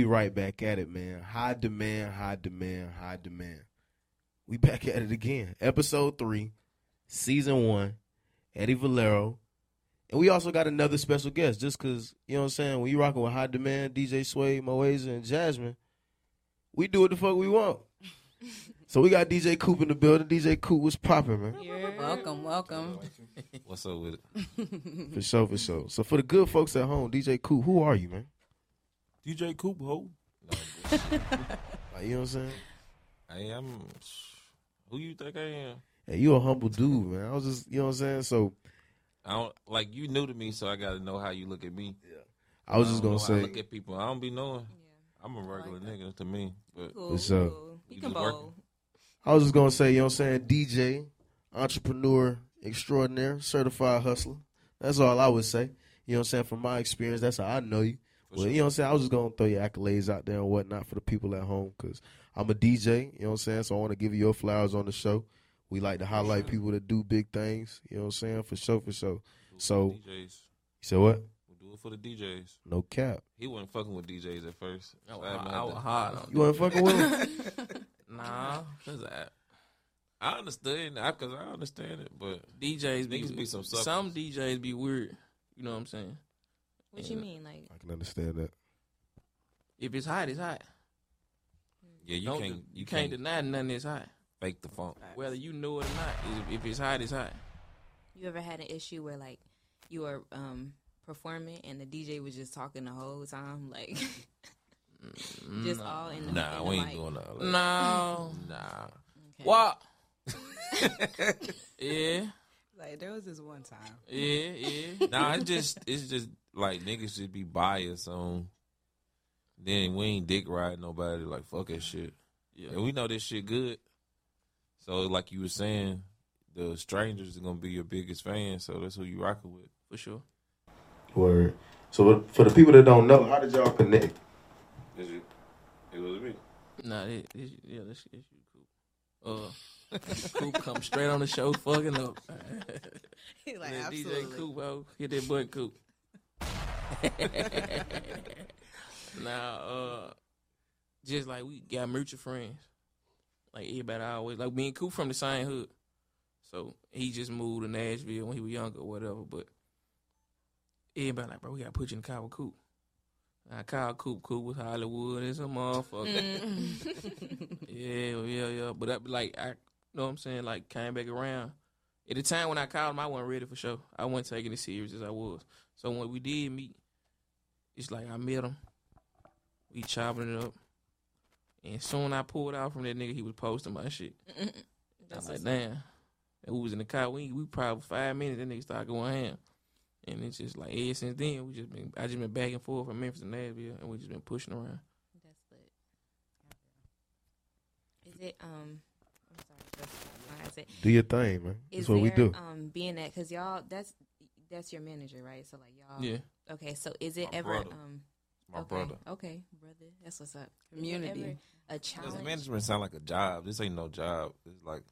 Right back at it, man. High demand, high demand, high demand. We back at it again. Episode three, season one. Eddie Valero. And we also got another special guest, just cause, you know what I'm saying, when you rocking with high demand, DJ Suede, Moeza, and Jasmine, we do what the fuck we want. *laughs* So we got DJ Coop in the building. DJ Coop was popping, man. Yeah. Welcome, welcome. What's up with it? For sure, for sure. So for the good folks at home, DJ Coop, who are you, man? DJ Coop, ho. *laughs* Like, you know what I'm saying? I am. Who you think I am? Hey, you a humble dude, man. I was just, you know what I'm saying? So I don't like you new to me, so I got to know how you look at me. Yeah. I was just don't gonna know how I say, look at people. I don't be knowing. I'm a regular nigga to me, but Cool. What's up? cool. You We can bowl. I was just gonna say, you know what I'm saying? DJ, entrepreneur extraordinaire, certified hustler. That's all I would say. You know what I'm saying? From my experience, that's how I know you. For well, sure. you know what I'm saying? I was just gonna throw your accolades out there and whatnot for the people at home because I'm a DJ. You know what I'm saying? So I want to give you your flowers on the show. We like to highlight people that do big things. You know what I'm saying? For sure, for sure. Do it for So- DJs. You said what? We do it for the DJs. No cap. He wasn't fucking with DJs at first. I So was, I I was to- hard on You wasn't fucking with him? *laughs* Nah, cause I, I understand that because I understand it, but DJs be, be some suckers. some DJs be weird. You know what I'm saying? What you mean? Like, I can understand that. If it's hot, it's hot. yeah, you Don't- can't you, you can't, can't deny nothing is hot. fake the funk. Whether you know it or not, if- if it's hot, it's hot. you ever had an issue where like you were um performing and the DJ was just talking the whole time, like *laughs* just all in the Nah, in the we ain't mic? doing all that. No. *laughs* Nah. Okay. What? *laughs* yeah, Like there was this one time. yeah, yeah. *laughs* Nah, it's just it's just like niggas should be biased on. Then we ain't dick riding nobody. Like fuck that shit. Yeah. And we know this shit good. So like you were saying, the strangers are gonna be your biggest fans. So that's who you rocking with. For sure. Word. So for the people that don't know, how did y'all connect? Is it? It was me. Nah, it, it, yeah, this shit cool. Uh, Coop come straight on the show, fucking up. *laughs* He's like, Let DJ absolutely. Coop, oh, hit that butt, Coop. *laughs* now, uh, just like we got mutual friends. Like everybody always like me and Coop from the same hood. So he just moved to Nashville when he was younger or whatever. But everybody like, bro, we gotta put you in the car with Coop. I called Coop. Coop was Hollywood as a motherfucker. Mm. *laughs* Yeah, yeah, yeah. But that, like, I you know what I'm saying. Like, came back around. At the time when I called him, I wasn't ready for sure. I wasn't taking it serious as I was. So when we did meet, it's like I met him. We chopping it up, and soon I pulled out from that nigga. He was posting my shit. *laughs* I'm like, damn. And we was in the car. We we probably five minutes. That nigga started going ham. And it's just like ever since then, we just been I just been back and forth from Memphis to Nashville, and we just been pushing around. That's lit. Is it um? I'm sorry, that's my. Do your thing, man. Is That's what we do. Um, being that because y'all, that's that's your manager, right? So like y'all. Yeah. Okay, so is it My ever brother. um? My okay, brother. Okay, brother, that's what's up. Community. a Because challenge. management sound like a job. This ain't no job. It's like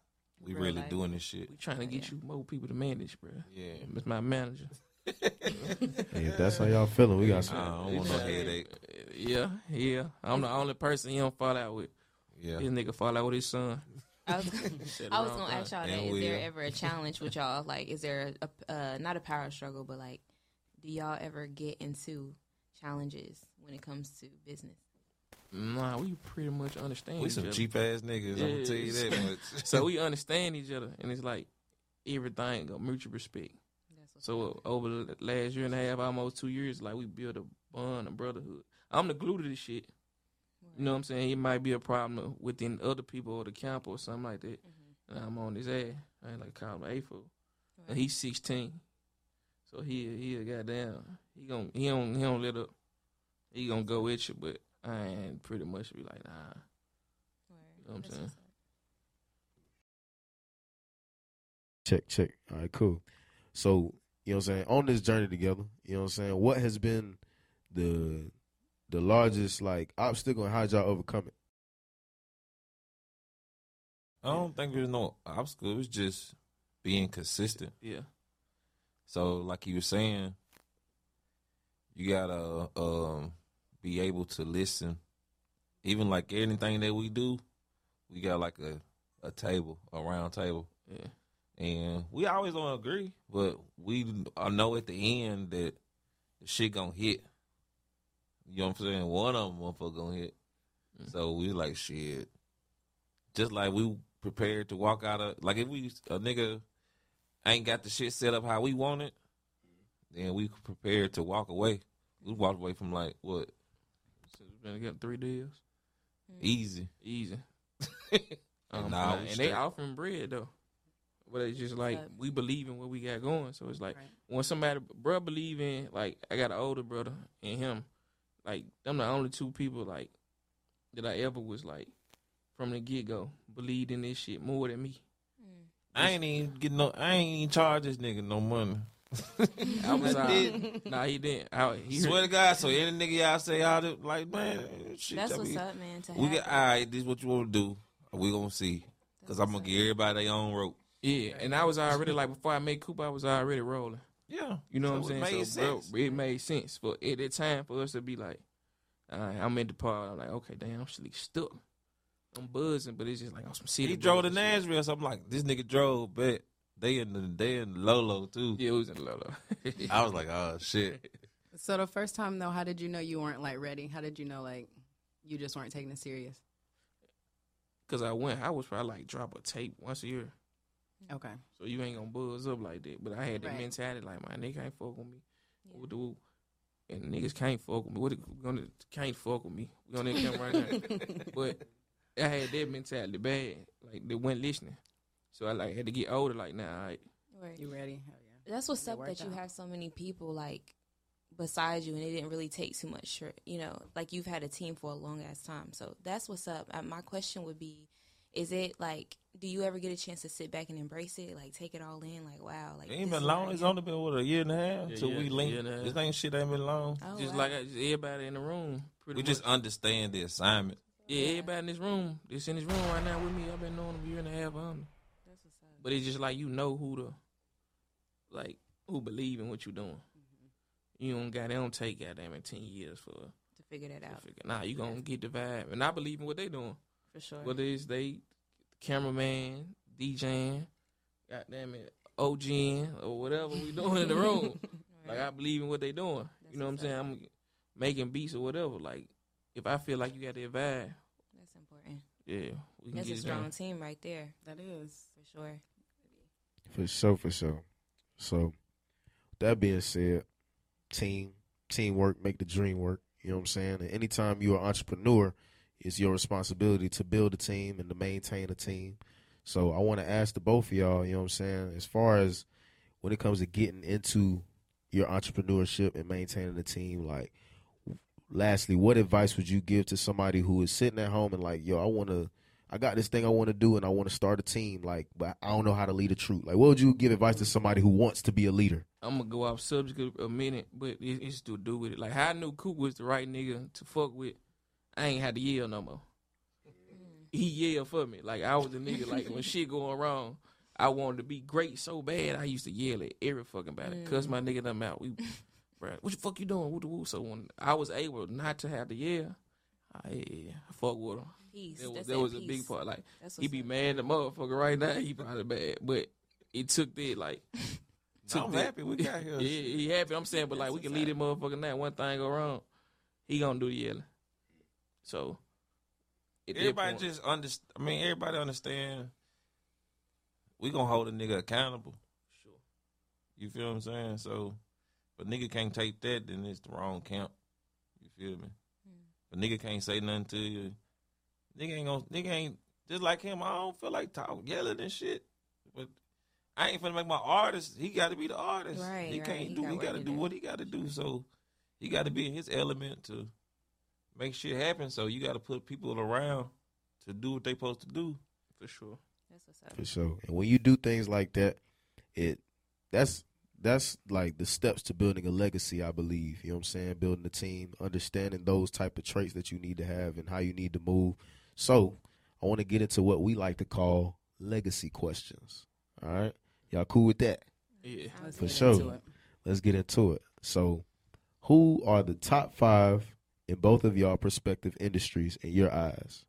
we Real really life. doing this shit. We trying to get Yeah. you more people to manage, bro. Yeah. It's my manager. *laughs* Hey, if that's how y'all feeling, we got I some. don't want no headache. Yeah, yeah. I'm the only person he don't fall out with. Yeah. This nigga fall out with his son. I was, *laughs* I was gonna ask y'all that. And Is there ever a challenge with y'all? Like, is there a uh, not a power struggle, but like, do y'all ever get into challenges when it comes to business? Nah, we pretty much understand. We each some other. cheap ass niggas. I'm gonna tell you that *laughs* much. So we understand each other, and it's like everything got mutual respect. So uh, over the last year and a half, almost two years, like we built a bond, a brotherhood. I'm the glue to this shit. You know what I'm saying? It might be a problem within other people or the camp or something like that. And I'm on his ass. I ain't like call him A4. And he's 16. So he he a goddamn he gon' he don't he don't let up. He gonna go with you, but I ain't pretty much be like nah. Word. know what I'm That's saying? Check, check. All right, cool. So, you know what I'm saying? On this journey together, you know what I'm saying? What has been the the largest like obstacle and how'd y'all overcome it? I don't think there's no obstacle. It's just being consistent. Yeah. So, like you were saying, you gotta um, be able to listen. Even like anything that we do, we got like a a table, a round table, Yeah. and we always don't agree, but we I know at the end that the shit gonna hit. You know what I'm saying? One of them motherfucker gonna hit. So we like shit. just like we prepared to walk out of like if we a nigga ain't got the shit set up how we want it, then we prepared to walk away. We walked away from like what So it's been getting three deals. easy. Easy. *laughs* um, Nah, and, we and they offering bread though. But it's just like But- we believe in what we got going. So it's like Right. when somebody bro believe in like I got an older brother and him, like them the only two people like that I ever was like from the get go believed in this shit more than me. I ain't even getting no. I ain't even charge this nigga no money. I was I uh, did. nah he didn't. I, he Swear to God. So any nigga y'all say y'all do, like man, shit. That's what's be- up, man. To We have get that. all right. This is what you want to do. We gonna see. Cause That's I'm gonna what's give everybody their own rope. yeah, and I was already like before I made Cooper, I was already rolling. Yeah, You know So what I'm made saying? So bro, it made sense for at that time for us to be like, all right, I'm in the part. I'm like, okay, damn, I'm actually stuck. I'm buzzing, but it's just like on some city. he drove to buzz and shit. Nashville. So I'm like, this nigga drove, but they in the they in the Lolo too. Yeah, it was in Lolo. *laughs* I was like, oh shit. So the first time though, how did you know you weren't like ready? How did you know like you just weren't taking it serious? Cause I went, I was probably like drop a tape once a year, Okay. so you ain't gonna buzz up like that. But I had that Right. mentality, like my nigga can't fuck with me. Yeah. What do? And niggas can't fuck with me. What we gonna can't fuck with me? We gonna come right now. *laughs* But I had that mentality bad. Like they weren't listening. So I like had to get older. Like nah, all right. Right. You ready? Hell yeah. That's what's up that worked you out. have so many people like beside you, and it didn't really take too much. You know, like you've had a team for a long ass time. So that's what's up. Uh, my question would be: Is it like, do you ever get a chance to sit back and embrace it, like take it all in, like wow, like It ain't this been long. It's only been what a year and a half Yeah, till yeah, we year linked. and a half. This ain't shit ain't been long. Oh, just wow. like just everybody in the room. We much. just understand the assignment. yeah, everybody in this room, that's in this room right now with me. I've been knowing them a year and a half on. That's what's up. But it's just like you know who to, like who believe in what you're doing. Mm-hmm. You don't got they don't take goddamn it ten years for to to figure that out figure. Nah, you gonna get the vibe, and I believe in what they doing. For sure. Whether it's they cameraman, DJing, goddamn it, OGing or whatever we doing in the room. *laughs* Like I believe in what they doing. That's you know what I'm saying? up. I'm making beats or whatever. Like if I feel like you got that vibe, That's important. yeah, we can That's a get it strong done. team right there, That is. for sure. For sure, for sure. So, that being said, team, teamwork make the dream work. You know what I'm saying? And anytime you're an entrepreneur, it's your responsibility to build a team and to maintain a team. So, I want to ask the both of y'all, you know what I'm saying, as far as when it comes to getting into your entrepreneurship and maintaining a team, like, lastly, what advice would you give to somebody who is sitting at home and like, yo, I want to I got this thing I want to do and I want to start a team, like, but I don't know how to lead a troop. Like, what would you give advice to somebody who wants to be a leader? I'm gonna go off subject a- minute, but it, it's to do with it. Like how I knew Coop was the right nigga to fuck with. I ain't had to yell no more. He yelled for me. Like I was a nigga. Like when shit going wrong, I wanted to be great so bad. I used to yell at every fucking body, cuss my nigga them out. We, bruh, what the fuck you doing? Woo the woo. So when I was able not to have to yell, I, yeah, fuck with him. Peace. That was, that that was a peace. big part. Like he be up. mad at the motherfucker right now. He probably bad, but it took that like. *laughs* I'm that- happy we got *laughs* here. Yeah, he happy. I'm saying, but like we can leave that motherfucker now. One thing go wrong, he gonna do the yelling. So at Everybody point- just understand. I mean, everybody understand. We gonna hold a nigga accountable. Sure. You feel what I'm saying? So, but nigga can't take that, then it's the wrong camp. You feel me? Hmm. But nigga can't say nothing to you. Nigga ain't gonna. Nigga ain't just like him. I don't feel like talk yelling and shit. But I ain't finna make my artist. He got to be the artist. Right, He right. can't He do. got He got to to do do. what he got to do. So he got to be in his element to make shit happen. So you got to put people around to do what they supposed to do. for sure. That's what's up. For sure. And when you do things like that, it that's that's like the steps to building a legacy, I believe. You know what I'm saying? Building a team, understanding those type of traits that you need to have and how you need to move. So I want to get into what we like to call legacy questions. All right. Y'all cool with that? Yeah, Let's For sure. Let's get into it. So who are the top five in both of y'all prospective industries in your eyes?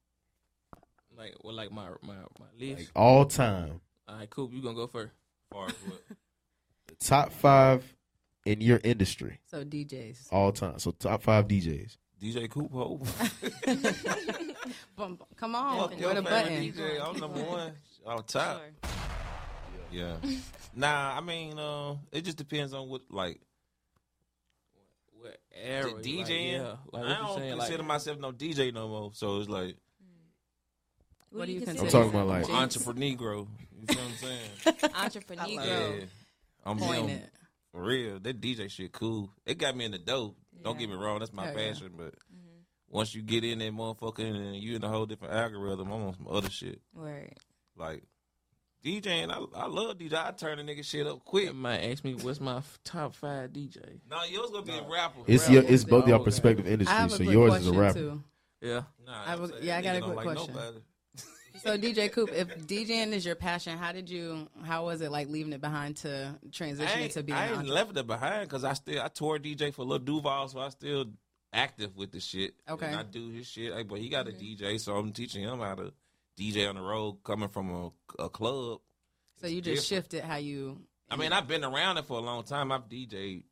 like well, like my my my list. Like all time. All right, cool. You gonna go first? Far as what? *laughs* The top five in your industry. So DJs. all time. So top five DJs. DJ Coop Ho. *laughs* *laughs* Bum- bum- Come on, Fuck where your the favorite button? DJ. I'm number one on top. Sure. Yeah. Nah, I mean, uh, it just depends on what like What era? like, DJing. yeah. Like, I what you don't saying? consider like, myself no DJ no more. So it's like What do you consider consider? I'm talking about, yourself? like- entrepreneur. You feel what I'm saying? *laughs* entrepreneur. yeah. I'm Point it. For real, that DJ shit cool. It got me in the dough. Don't get me wrong, that's my Hell yeah. passion. But mm-hmm. once you get in that motherfucker and you in a whole different algorithm, I'm on some other shit. Right. Like DJing, I, I love DJ. I turn the nigga shit up quick. You might ask me what's my f- top five DJ. No, yours gonna be a rapper. It's Rapper. your, it's both your Okay. perspective I industry. have a So quick yours is a question rapper. too. Yeah. Nah, I have a- I'm saying yeah, I got nigga a don't quick like question. nobody. So DJ Coop, if DJing is your passion, how did you? How was it like leaving it behind to transition I it to ain't, being? I an ain't entre- left it behind because I still I tour DJ for Lil Duval, so I still active with the shit. Okay. and I do his shit. Like, but he got a mm-hmm. DJ, so I'm teaching him how to DJ on the road, coming from a, a club. So you just different. shifted how you. I mean, I've been around it for a long time. I've DJed.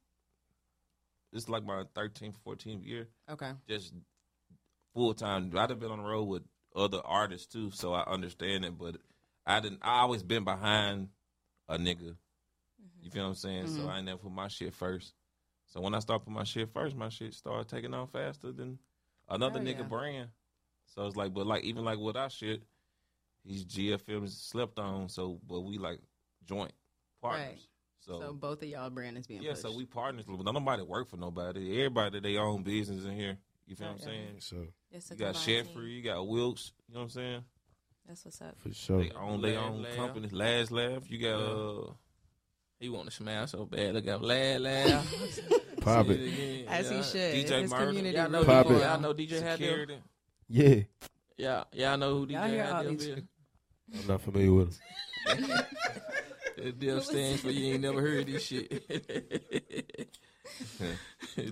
It's like my 13th, 14th year, Okay. just full time. I'd have been on the road with other artists too, so I understand it. But I didn't. I always been behind a nigga. You feel what I'm saying? So Mhm. I ain't never put my shit first. So when I start putting my shit first, my shit started taking off faster than another nigga yeah. brand. So it's like, but like even like with our shit, these GFMs slept on. So, but we like joint partners. Right. So, So both of y'all brand is being yeah, pushed. so we partners. But nobody work for nobody. Everybody they own business in here. You feel what I'm saying? So That's You got combined. Sheffrey, you got Wilkes. You know what I'm saying? That's what's up. for sure. They own their own Laugh. company. Last Laugh. You got uh, He want to smash so bad. Look at him. Laugh, laugh. Pop *laughs* it. again. As he should. DJ His Murder. community Y'all know, Pop DJ, it. well. y'all know DJ had them. Yeah, Yeah, y'all know who DJ Y'all hear had them is. I'm not familiar with him. *laughs* The deal stands for you ain't never heard this shit. *laughs*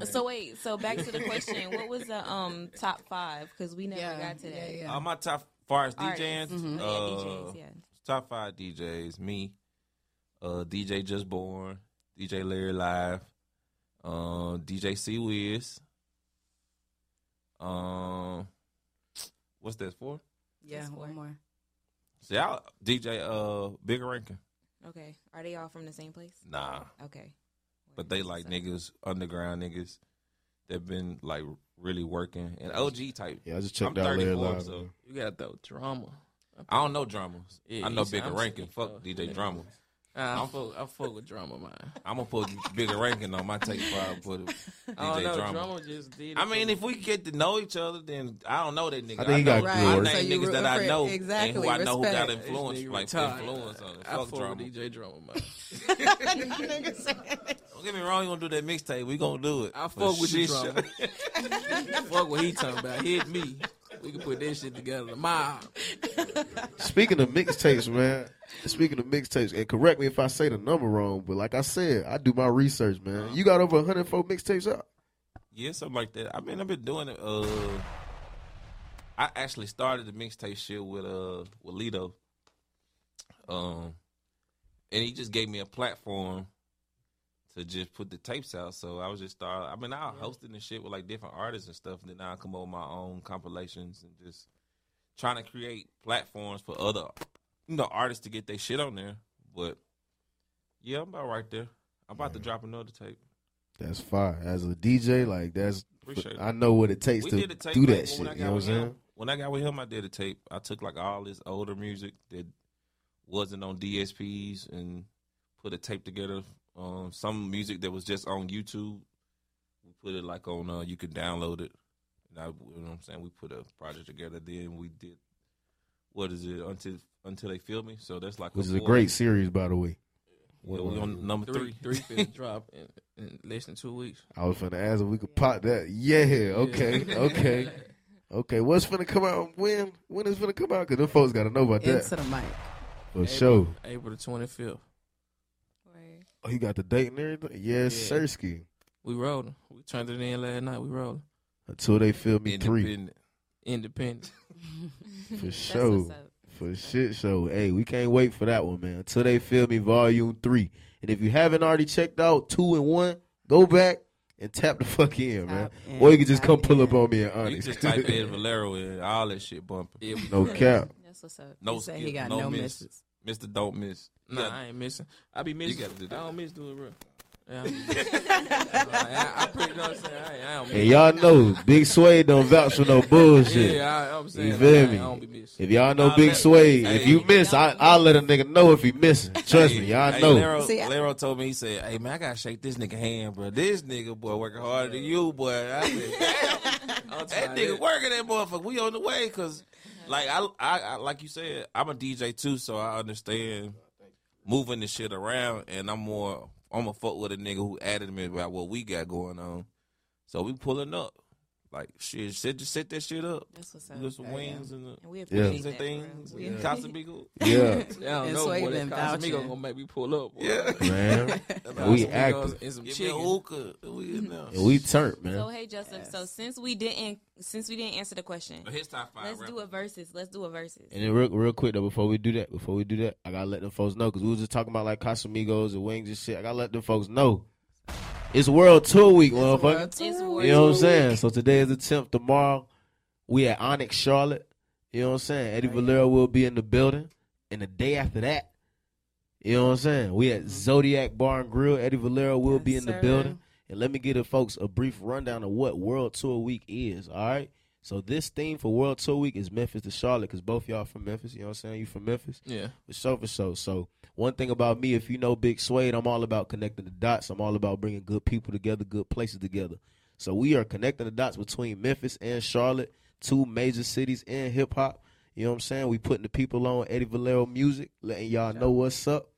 So wait, so back to the question. What was the um top five? Because we never Yeah, got to that. yeah. Uh, my top far as Artists. DJing, Mhm. Oh, uh, DJs, yeah. top five DJs, me, uh, DJ Just Born, DJ Larry Live, uh, DJ C Wiz, um, what's that for? Yeah, one more. See, I DJ uh Bigga Rankin. Okay. Are they all from the same place? Nah, Okay. but they like niggas, underground niggas that been like really working and OG type. Yeah, I just I'm checked out Larry 34, Live. so- man. you got though drama. I don't know drummers. Yeah, I know Bigga sounds- Rankin. Fuck oh, DJ yeah. Uh, Drummer. I fuck, I fuck with drama, man. I'm gonna put Bigga Rankin on my take five. Put it. I don't DJ know. Drama. Drama just did. I mean, if we get to know each other, then I don't know that nigga. I think he know, got Right. I name So you niggas that I know exactly, and who I know who got respect. influence, like retired. influence on it. I Fuck fuck drama. DJ Drama, man. *laughs* Don't get me wrong, you gonna do that mixtape? We gonna do it. I fuck with you, shit Drama. *laughs* fuck what he talking about. Hit me. We can put this shit together. Mob. Speaking of mixtapes, man. Speaking of mixtapes, and correct me if I say the number wrong, but like I said, I do my research, man. You got over 104 mixtapes out. Yeah, something like that. I mean, I've been doing it. Uh, I actually started the mixtape shit with uh with Lito. Um, and he just gave me a platform to just put the tapes out. So I was just start. I mean, I was hosting and shit with like different artists and stuff. And then I come up with my own compilations and just trying to create platforms for other, you know, artists to get their shit on there. But yeah, I'm about right there. I'm about to drop another tape. That's fire. As a DJ, like that's Appreciate. I know what it takes we to tape do like, that when shit. You know what I'm saying? When I got with him, I did a tape. I took like all this older music that wasn't on DSPs and put a tape together. Um, some music that was just on YouTube, we put it like on. Uh, you could download it. And I, you know what I'm saying? We put a project together. Then we did. What is it until until they feel me? So that's like Which is a four- great series, by the way. Yeah, we on number Three, three. three *laughs* drop in, in less than two weeks. I was finna ask if we could pop that. Yeah, okay, *laughs* okay, okay. What's finna come out? When? When is finna come out? Cause them folks gotta know about that Into the mic. for sure. April the twenty fifth. Word. Oh, you got the date and everything. Yes, Yeah. Sirski. We rolling. We turned it in last night. We rolling. Until they feel me three Independent. Independent. *laughs* for sure. For shit show. Hey, we can't wait for that one, man. Until they feel me volume three. And if you haven't already checked out two and one, go back and tap the fuck in, man. In, Or you can just come pull in. up on me and honest. You honest. just type in *laughs* Valero and all that shit bumping. No cap. That's what's up. No He said skip, he got no, no miss. misses. Mister don't miss. Nah, got- I ain't missing. I be missing. You gotta do that. I don't miss doing real. Yeah, I, *laughs* be. I, I, I pretty know I'm saying. I, I don't miss. And y'all know, Big Suede don't vouch for no *laughs* bullshit. Yeah, I, I'm saying. You feel I, me? I don't be missing. If y'all know Nah, Big Suede, hey, if you miss, I, I'll let a nigga know if he missing. Trust me, y'all Hey, know. Lero, See, Lero told me he said, "Hey man, I gotta shake this nigga hand, bro. This nigga boy working harder than you, boy." I said, "Damn, *laughs* that nigga working that motherfucker. We on the way, cause like I, I, I, like you said, I'm a DJ too, so I understand moving the shit around, and I'm more, I'm a fuck with a nigga who added me about what we got going on. So we pulling up, like shit, set just set that shit up. That's what's up. We got some wings and the And we Yeah. appreciate wings and that, bro. things. We- and Casamigo. *laughs* Yeah, Yeah, I And don't know, Sway boy. been That Casamigo vouching. gonna make me pull up. Boy. Yeah. *laughs* man. we Casamigos active. and some Give me a chicken. hookah. We in there. And we turned, So man. hey Joseph, Yes. so since we didn't since we didn't answer the question, His top five. let's do a versus. Let's do a versus. And then real, real quick though, before we do that, before we do that, I gotta let them folks know because we was just talking about like Casamigos and wings and shit. I gotta let them folks know it's World Tour Week, motherfucker. World Tour. You know what I'm saying? So today is the 10th. Tomorrow, we at Onyx, Charlotte. You know what I'm saying? Eddie oh, Valero will be in the building. And the day after that, you know what I'm saying? We at mm-hmm. Zodiac Bar and Grill. Eddie Valero will be Yes, in the sir. building. And let me give the folks a brief rundown of what World Tour Week is, all right? So this theme for World Tour Week is Memphis to Charlotte because both y'all from Memphis. You know what I'm saying? You from Memphis? Yeah. For sure, for sure. So one thing about me, if you know Big Suede, I'm all about connecting the dots. I'm all about bringing good people together, good places together. So we are connecting the dots between Memphis and Charlotte, two major cities in hip hop. You know what I'm saying? We putting the people on Eddie Valero music, letting y'all know what's up.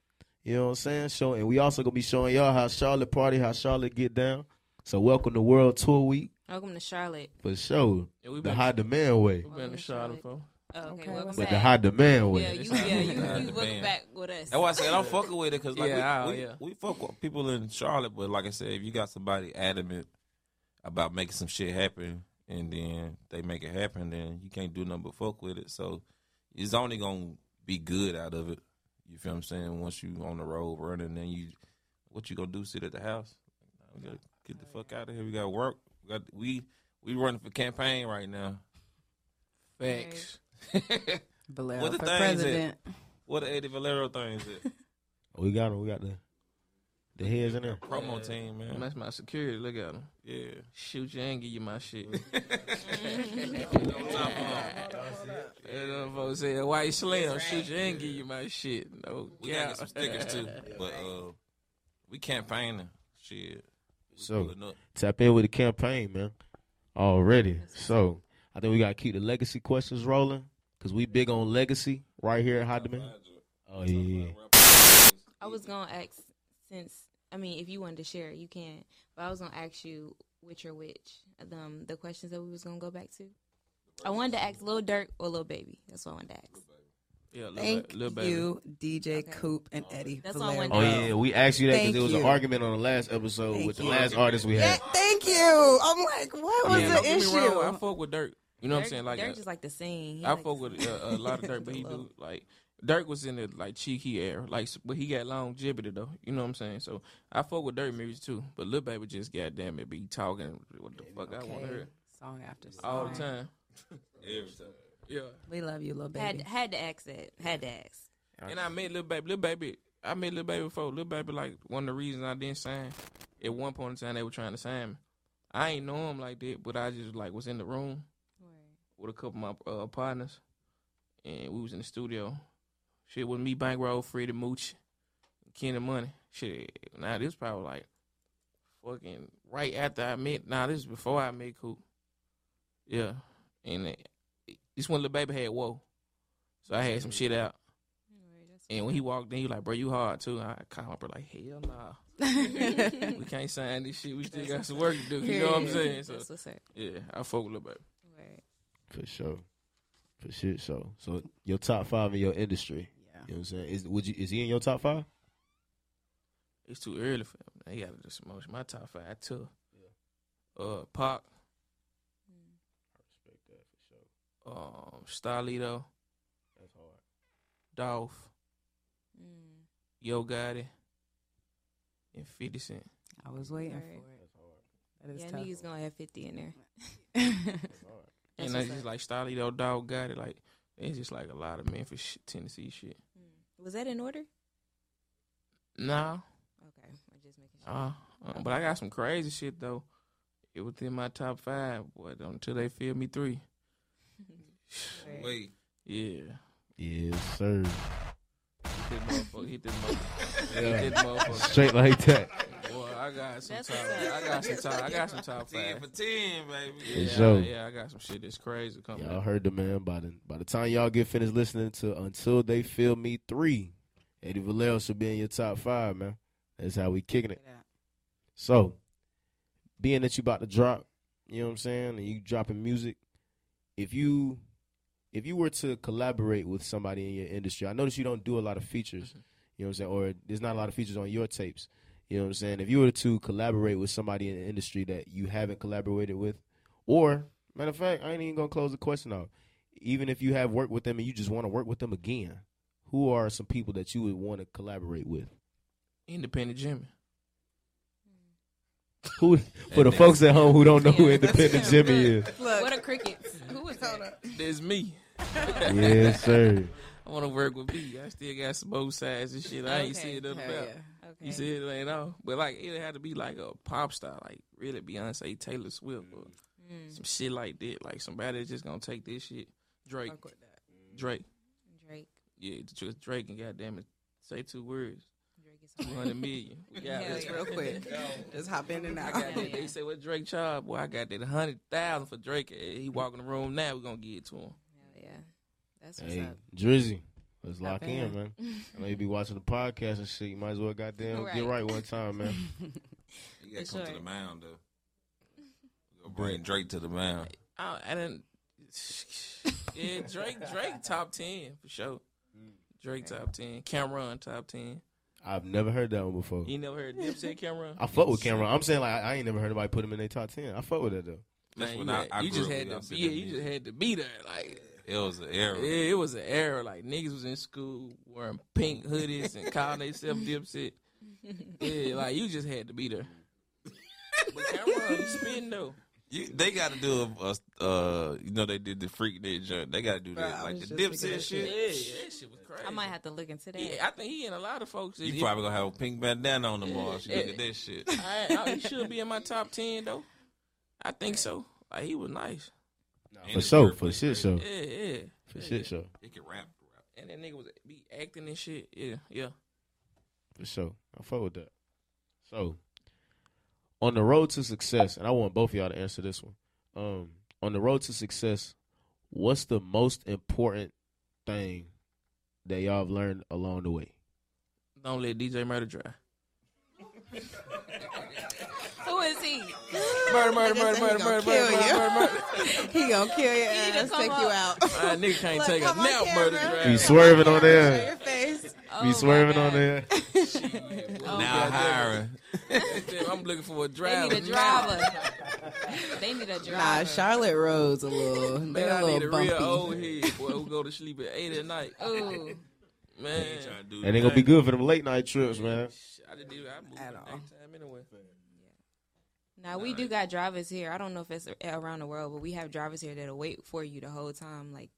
You know what I'm saying? Showing, and we also gonna be showing y'all how Charlotte party, how Charlotte get down. So welcome to World Tour Week Welcome to Charlotte. for sure. Yeah, we The been, high demand way, we been in to Charlotte Charlotte. for. Oh, okay, Okay, welcome what's but back. the high demand way. Yeah, you, yeah, you, High you look back with us. That's why I said I'm fucking with it because like Yeah, we, we, yeah. we fuck with people in Charlotte, but like I said, if you got somebody adamant about making some shit happen and then they make it happen, then you can't do nothing but fuck with it. So it's only gonna be good out of it. You feel what I'm saying? Once you on the road running, then you what you gonna do? Sit at the house? We gotta get the fuck out of here. We got to work. We got we we running for campaign right now. Facts. *laughs* Valero What the for things president. what the Eddie Valero things at? *laughs* We got them. We got the the heads in there. Promo team, man. That's my security. Look at him. Yeah. Shoot you and give you my shit. *laughs* And them folks say, white slim, shoot you and give you my shit. No We gotta cap. get some stickers too. But uh we campaigning. Shit. We So- tap in with the campaign, man. Already. So I think we gotta keep the legacy questions rolling because we big on legacy right here at Hot Demand. Oh yeah. I was gonna ask since I mean, if you wanted to share, you can. But I was gonna ask you which or which um the questions that we was gonna go back to. I wanted to ask Lil Durk or Lil Baby. That's what I wanted to ask. Yeah, Thank ba- little you, DJ Coop and Eddie. That's all I Valero. wanted Oh yeah, we asked you that because Thank there was an argument on the last episode Thank with the last artist we Yeah, had. thank you. I'm like, what was Yeah, the don't get me issue? wrong, I fuck with Durk. You know what I'm saying? Like, Durk uh, just like the scene. He I like fuck with uh, a lot of Durk, but he *laughs* do like Durk was in the like cheeky era, like, but he got longevity though. You know what I'm saying? So I fuck with Durk music too, but Lil Baby just goddamn it be talking what the fuck I want to hear Song after song. all the time. Every time. Yeah, We love you, little had baby. had to ask that. Had to ask. and I met Lil Baby. Lil Baby, I met little Baby before. Little Baby like one of the reasons I didn't sign. At one point in time, they were trying to sign me. I ain't know him like that, but I just like was in the room. with a couple of my uh, partners, and we was in the studio. Shit with me, Bankroll, Freddie Mooch, Kenny Money. Shit, now this probably like fucking right after I met. Nah, this is before I met Coop. Yeah, and it, this one little baby had whoa, so I had some shit out. And when he walked in, he was like, "Bro, you hard too." I called my bro like, "Hell nah, *laughs* we can't sign this shit. We still got some work to do." You know what I'm saying? So That's what's up. yeah, I fuck with little baby. Right. For sure. For shit so. So your top five in your industry. Yeah. You know what I'm saying? Is would you is he in your top five? It's too early for him. He got to just motion my top five too. Yeah. Uh, Pac, respect that for sure. Um, Starlito, That's hard. Dolph, Mm. Yo Gotti, and Fifty Cent. I was waiting Right. for it. It is Yeah, tough. niggas gonna have fifty in there. *laughs* and That's that's what's just up. like Starlito Dolph got it. Like it's just like a lot of Memphis, shit, Tennessee shit. Was that in order? No, Okay, I'm just making sure. uh, uh, but I got some crazy shit though. It within my top five, but until they feel me three. Wait, Yeah. Yes, sir. Hit that motherfucker. Hit that motherfucker. Yeah. Hit that motherfucker. Straight like that. Boy, I got some That's top. what's. I got some top. I got some top ten five. for ten, baby. Yeah, sure. yeah, I got some shit that's crazy coming. Y'all up. heard the man. By the by the time y'all get finished listening to Until They Feel Me three, Eddie Valero should be in your top five, man. That's how we kicking it. So, being that you about to drop, you know what I'm saying, and you dropping music, if you if you were to collaborate with somebody in your industry, I notice you don't do a lot of features, mm-hmm. you know what I'm saying, or there's not a lot of features on your tapes. You know what I'm saying? If you were to collaborate with somebody in the industry that you haven't collaborated with, or matter of fact, I ain't even gonna close the question out. Even if you have worked with them and you just want to work with them again, who are some people that you would want to collaborate with? Independent Jimmy. *laughs* Who for the *laughs* folks at home who don't know who Independent Jimmy is? Look, what a crickets. Who was that? There's me. *laughs* Yes, sir. I want to work with me. I still got some both sides and shit. I ain't Okay. see it up Hell about. yeah. Okay. You see it ain't all, but like it had to be like a pop star, like really Beyonce, Taylor Swift, or Mm. some shit like that. Like somebody just gonna take this shit. Drake, Fuck with that. Drake, Drake. yeah, just Drake and goddamn it, say two words, Drake is two hundred million. We got Hell it. yeah. Real quick. *laughs* Just hop in and out. got. They say what Drake charge, boy. I got that hundred thousand for Drake. He walk in the room now. We gonna get it to him. Hell yeah. That's what's Hey, up. Drizzy, let's Hop lock in, in. man. *laughs* I know you be watching the podcast and shit. You might as well goddamn get Right. right one time, man. *laughs* You gotta For come to the mound though. Bring Drake to the mound. I, I didn't. *laughs* Yeah, Drake. Drake top ten for sure. Drake top ten. Cam'ron top ten. I've never heard that one before. You never heard Dipset Cam'ron? I fuck with Cam'ron. I'm saying like I ain't never heard anybody put him in their top ten. I fuck with that though. That's Man, when you, I- had- I you just had to be. Yeah, you just had to be there. Like It was an era. yeah, it was an era. Like niggas was in school wearing pink hoodies and calling themselves Dipset. *laughs* Yeah, like you just had to be there. But Cam'ron, you spin though. You, they got to do a, a uh, you know, they did the freak net joint. They got to do Bro, that, like the just Dipset that shit. Yeah, that shit was crazy. I might have to look into that. Yeah, I think he and a lot of folks. You probably gonna have a pink bandana on tomorrow. if you look at that shit. *laughs* I, I, he should be in my top ten though. I think so. Like he was nice. And For his sure, for shit crazy. show, Yeah, yeah. for shit show, He can rap. rap. And that nigga was be acting and shit. Yeah, yeah. for sure. I fuck with that. So, on the road to success, and I want both of y'all to answer this one. Um, on the road to success, what's the most important thing that y'all have learned along the way? Don't let DJ Murder drive. *laughs* Who is? Murder, murder, murder, murder, murder, murder, murder, murder. He gonna kill your *laughs* need to ass, come take you out. My nigga can't Look, take a come nap, murder Be swerving on there. your face. Oh Be swerving on there. *laughs* Oh now hiring. I'm looking for a They driver. need a driver. *laughs* they need a driver. Nah, Charlotte Rose a little. Man, They're I a need a little real bumpy. old head boy who go to sleep at eight at night. Ooh. Man, Trying to do That ain't gonna be good for them late night trips, man. I just did. I moved At all. time anyway. Now we do got drivers here. I don't know if it's around the world, but we have drivers here that'll wait for you the whole time. Like,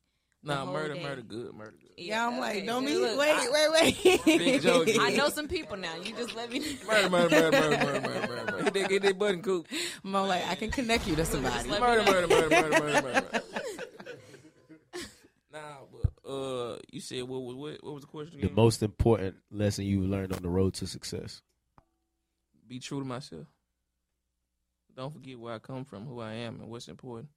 the Nah, murder, day. murder, good, murder, good. Yeah, I'm like, okay. don't Hey, be. Wait, wait, wait. Big joke. I know some people now. You just let me. Murder, murder, murder, murder, murder, murder, murder, murder. That, get that button, coop. I'm like, I can connect you to somebody. let Murder, murder, murder, murder, murder, murder. Nah, but uh, you said what was what? What was the question? Again? The most important lesson you learned on the road to success. Be true to myself. Don't forget where I come from, who I am, and what's important.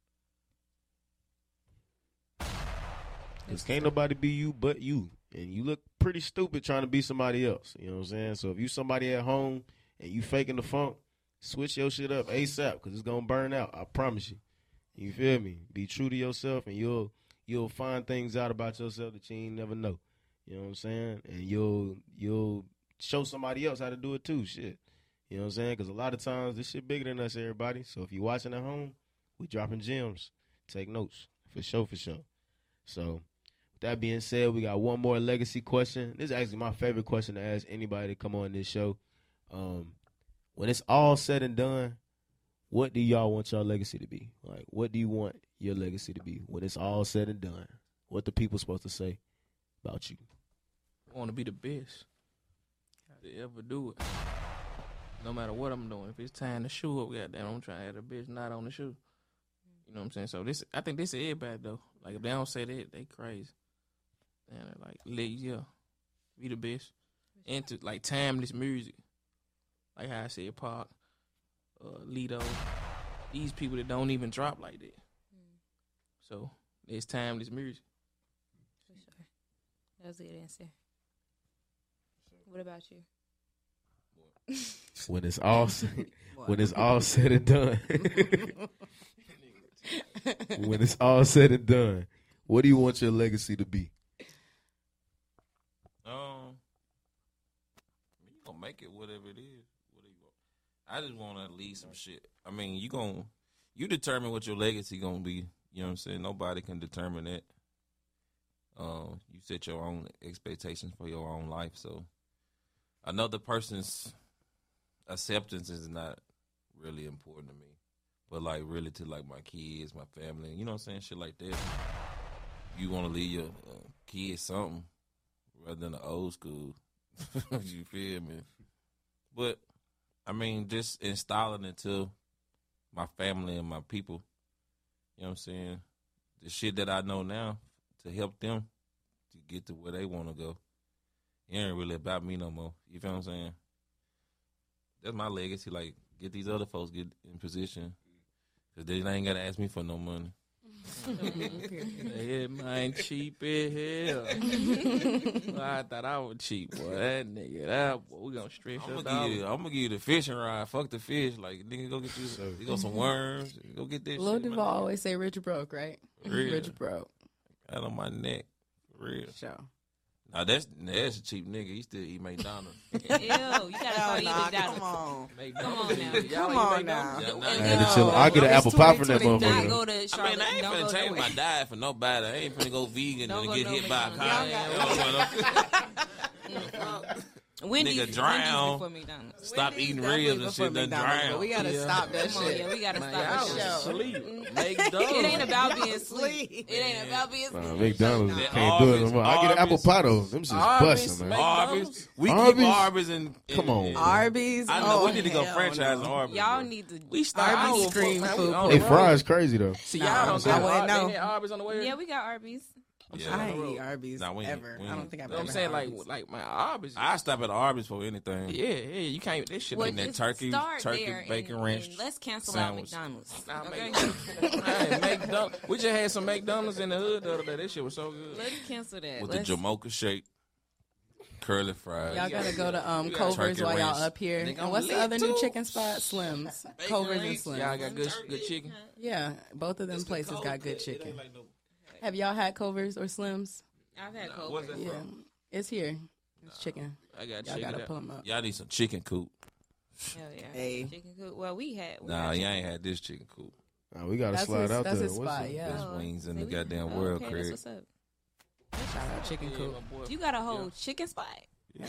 Cause can't nobody be you but you, and you look pretty stupid trying to be somebody else. You know what I'm saying? So if you somebody at home and you faking the funk, switch your shit up ASAP, cause it's gonna burn out. I promise you. You feel me? Be true to yourself, and you'll you'll find things out about yourself that you ain't never know. You know what I'm saying? And you'll you'll show somebody else how to do it too. Shit. You know what I'm saying? Because a lot of times this shit bigger than us, everybody. So if you're watching at home, we dropping gems. Take notes for sure, for sure. So with that being said, we got one more legacy question. This is actually my favorite question to ask anybody to come on this show. Um, when it's all said and done, what do y'all want your legacy to be? Like, what do you want your legacy to be when it's all said and done? What the people supposed to say about you? I want to be the best to ever do it. No matter what I'm doing, if it's tying the shoe up, goddamn, I'm trying to have a bitch not on the shoe. You know what I'm saying? So this, I think this is everybody though. Like if they don't say that, they crazy. And like, let yeah, be the best. Into like timeless music, like how I said, Durk, uh, Lito, these people that don't even drop like that. So it's timeless music. For sure. That was a good answer. What about you? When it's all said, *laughs* when it's all said and done. *laughs* when it's all said and done, what do you want your legacy to be? Um, you gonna make it whatever it is. What do you want? I just want to leave some shit. I mean, you gonna you determine what your legacy gonna be. You know what I'm saying? Nobody can determine that. Um, you set your own expectations for your own life. So, another person's acceptance is not really important to me. But like, really, to like my kids, my family, you know what I'm saying? Shit like that. You want to leave your uh, kids something rather than the old school. *laughs* you feel me? But I mean, just installing it to my family and my people. You know what I'm saying? The shit that I know now to help them to get to where they want to go. It ain't really about me no more. You feel what I'm saying? That's my legacy. Like, get these other folks get in position. Because they ain't got to ask me for no money. *laughs* Yeah, mine cheap as hell. *laughs* Boy, I thought I was cheap, boy. That nigga, that boy, we gonna stretch I'm gonna, give you. I'm gonna give you the fishing rod. Fuck the fish. Like, nigga, go get you, you got some worms. Go get this Lil shit. Duval always say rich broke, right? Real. Rich broke. Out on my neck. For real. Show. Now, that's, that's a cheap nigga. He still eat McDonald's. *laughs* Ew, you gotta start eating nah, McDonald's. come on. Come on now. Come on now. Yeah, nah, I had to No, chill. I get an apple pie from that 2020. Motherfucker. I mean, I ain't Don't finna go change nowhere. my diet for nobody. I ain't finna go vegan Don't and go get no hit by a car. *laughs* Y'all Wendy's, Nigga Wendy's drown. before McDonald's. Stop Wendy's eating ribs and shit. Done McDonald's, drown. We gotta Yeah. stop that oh, Come on, shit. yeah, we gotta Man, stop that shit. asleep. McDonald's. *laughs* It ain't about being sleep. It ain't about being Nah, sleep. McDonald's Nah. can't do it no more. I get an apple pie though. Them shit's busting, man. Arby's. We Arby's? keep Arby's and, and Come on. and- Arby's. I know oh, we need to go franchise no. Arby's. Y'all need to. We start Arby's Arby's stream food. Hey, fries crazy though. See, Nah, y'all don't I got wouldn't Ar- know. they had Arby's on the way. Yeah, we got Arby's. Yeah. I ain't eat Arby's Nah, we ain't- ever. we I don't think I've You know ever. what I'm saying? had Like, Arby's. like my Arby's. I stop at Arby's for anything. yeah, yeah. You can't. This shit Well, ain't that turkey- turkey, there bacon and, ranch and let's cancel sandwich. out McDonald's. Nah, okay? McDonald's. Hey, McDonald's. We just had some McDonald's in the hood the other day. This shit was so good. let's cancel that. With let's, the Jamocha shake, curly fries. Y'all gotta go to um Culver's while y'all up here. And what's the lit, other new chicken spot? Slims. Bacon Culver's and. Slims. Y'all got good, good chicken. Yeah, both of them places got good It chicken. Ain't like Have y'all had Culver's or Slims? I've had Culver's. What's that Yeah, from? it's here. It's chicken. I got Y'all chicken. gotta out. pull them up. Y'all need some chicken coop. Hell yeah. Hey. Chicken coop. Well, we had. We Nah, had y'all ain't had this chicken coop. Nah, we gotta That's slide his- out that's there. his What's spot, up? yeah. Best Oh, wings in see, the we- goddamn oh, world, okay, Craig. That's what's up. Shout out chicken coop. You got a whole chicken spot. Yeah.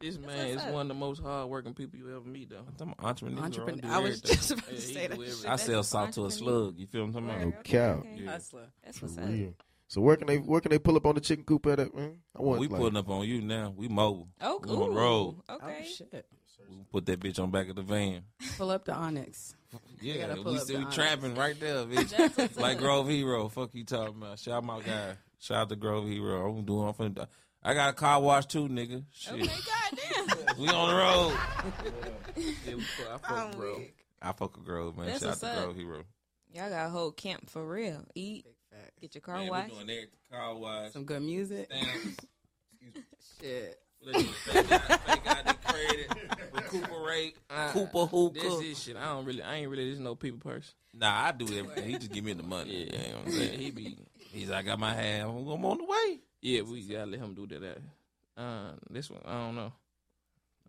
This man is up. one of the most hardworking people you ever meet, though. I'm entrepreneur. Entrepreneur. do I was just about to say that. everything. I sell salt to a slug. You feel what I'm talking about? No cap. okay. Yeah. Hustler. That's For what's up. real. So where can they where can they pull up on the chicken coop at it, man? I want we like, putting up on you now. We mobile. Oh, We on the road. Okay. Oh shit. We put that bitch on back of the van. Pull up the Onyx. Yeah, we up still the we trapping right there, bitch. like. Grove Hero. Fuck you talking about. Shout out my guy. Shout out to Grove Hero. I'm doing. I'm finna, I got a car wash too, nigga. Shit. Okay, goddamn. *laughs* We on the road. Yeah, we fuck- I fuck, bro. I fuck with Grove, man. That's Shout out to up. Grove Hero. Y'all got a whole camp for real. Eat, get your car Man, we washed. doing everything. Car wash. Some good music. Stamps. *laughs* Shit. Thank God they created. Recuperate. Uh, Cooper hookah. This is shit. I don't really. I ain't really just no people person. Nah, I do everything. He just give me the money. *laughs* Yeah, You know what I'm saying? He be. He's like, I got my hand. I'm on the way. Yeah, we gotta let him do that. Uh, this one, I don't know.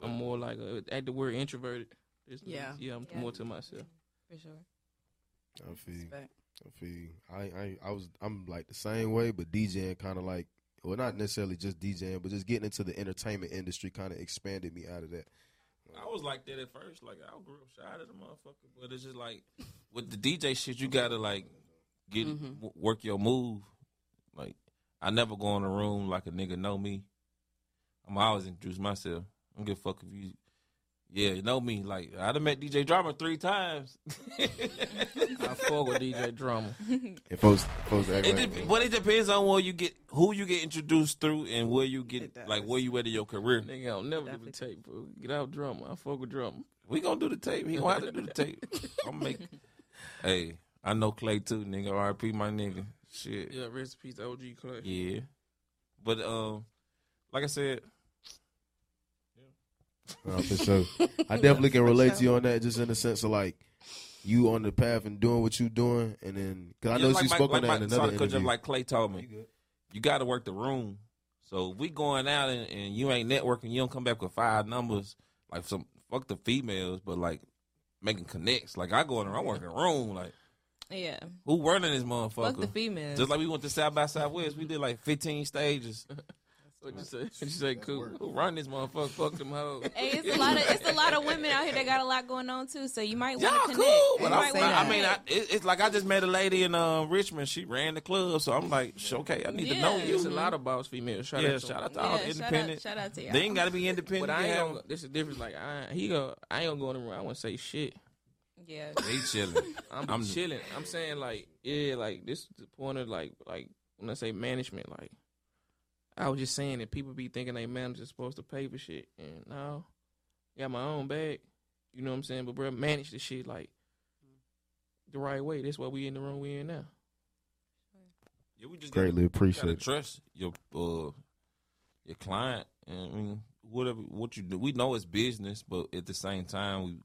I'm more like a, at the word introverted. This- Yeah. yeah, I'm Yeah. more to myself. For sure. I feel. Respect. I feel. I, I I was I'm like the same way, but DJing kind of like well not necessarily just DJing, but just getting into the entertainment industry kind of expanded me out of that. I was like that at first. Like I grew up shy of the motherfucker, but it's just like with the DJ shit, you gotta like get w- work your move. Like I never go in a room like a nigga know me. I'm always introduce myself. I don't give a fuck if you. Yeah, you know me. Like I done met DJ Drama three times. *laughs* I fuck with DJ Drama. *laughs* And folks, folks act It like, de- but it depends on where you get, who you get introduced through, and where you get, like where you at in your career. Nigga, I'll never do the tape, bro. Get out Drama. I fuck with Drama. We gonna do the tape. He gonna have to do the tape. *laughs* I'm make. Hey, I know Clay too, nigga. RP my nigga. Shit. Yeah, rest in peace, OG Clay. Yeah. But um, like I said, Uh, for sure. I definitely can relate to you on that, just in the sense of like you on the path and doing what you're doing, and then because I yeah, know like she my- spoke like on that my- in sorry another to cut you off, interview. Like Clay told me, you got to work the room. So if we going out and, and you ain't networking, you don't come back with five numbers. Like some fuck the females, but like making connects. Like I go in there, I'm working the room. Like Yeah. who running this motherfucker? Fuck the females. Just like we went to South by Southwest, we did like 15 stages. *laughs* What you say? What *laughs* you say, cool? Who run this motherfucker? Fuck them hoes. *laughs* Hey, it's a lot of it's a lot of women out here that got a lot going on too. So you might Y'all want to connect. cool, You but might I, wanna I mean, I, connect. it, it's like I just met a lady in uh, Richmond. She ran the club, so I'm like, sh- okay, I need to know Yeah. you. There's a lot of boss females. Shout yeah, out to shout out to yeah, all the shout independent. out, shout out to y'all. They ain't got to be independent. But I ain't gonna. This is different. Like I, he go. I ain't gonna go in the room. I want to say shit. Yeah. They chilling. *laughs* I'm, I'm- chilling. I'm saying like, yeah, like this is the point of like, like when I say management, like I was just saying that people be thinking they managers supposed to pay for shit, and no, got my own bag. You know what I'm saying? But bro, manage the shit like the right way. That's why we in the room we are in now. Yeah, we just Greatly gotta, appreciate gotta trust your uh, your client, and I mean, whatever what you do. We know it's business, but at the same time, we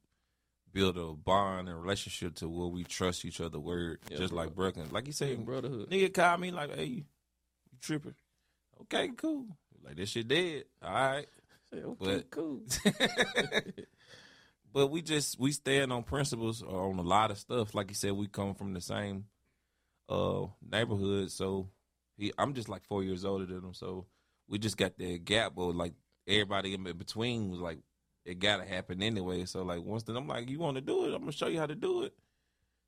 build a bond and relationship to where we trust each other. Word, Yeah, just bro. like Brooklyn, like you said, Big brotherhood. Nigga called me like, hey, you tripping. Okay, cool. Like, this shit dead. All right. Say, okay, But- cool. *laughs* but we just, we stand on principles on a lot of stuff. Like you said, we come from the same uh neighborhood. So he, I'm just like four years older than him. So we just got that gap. But like everybody in between was like, it got to happen anyway. So like once then I'm like, you want to do it? I'm to show you how to do it.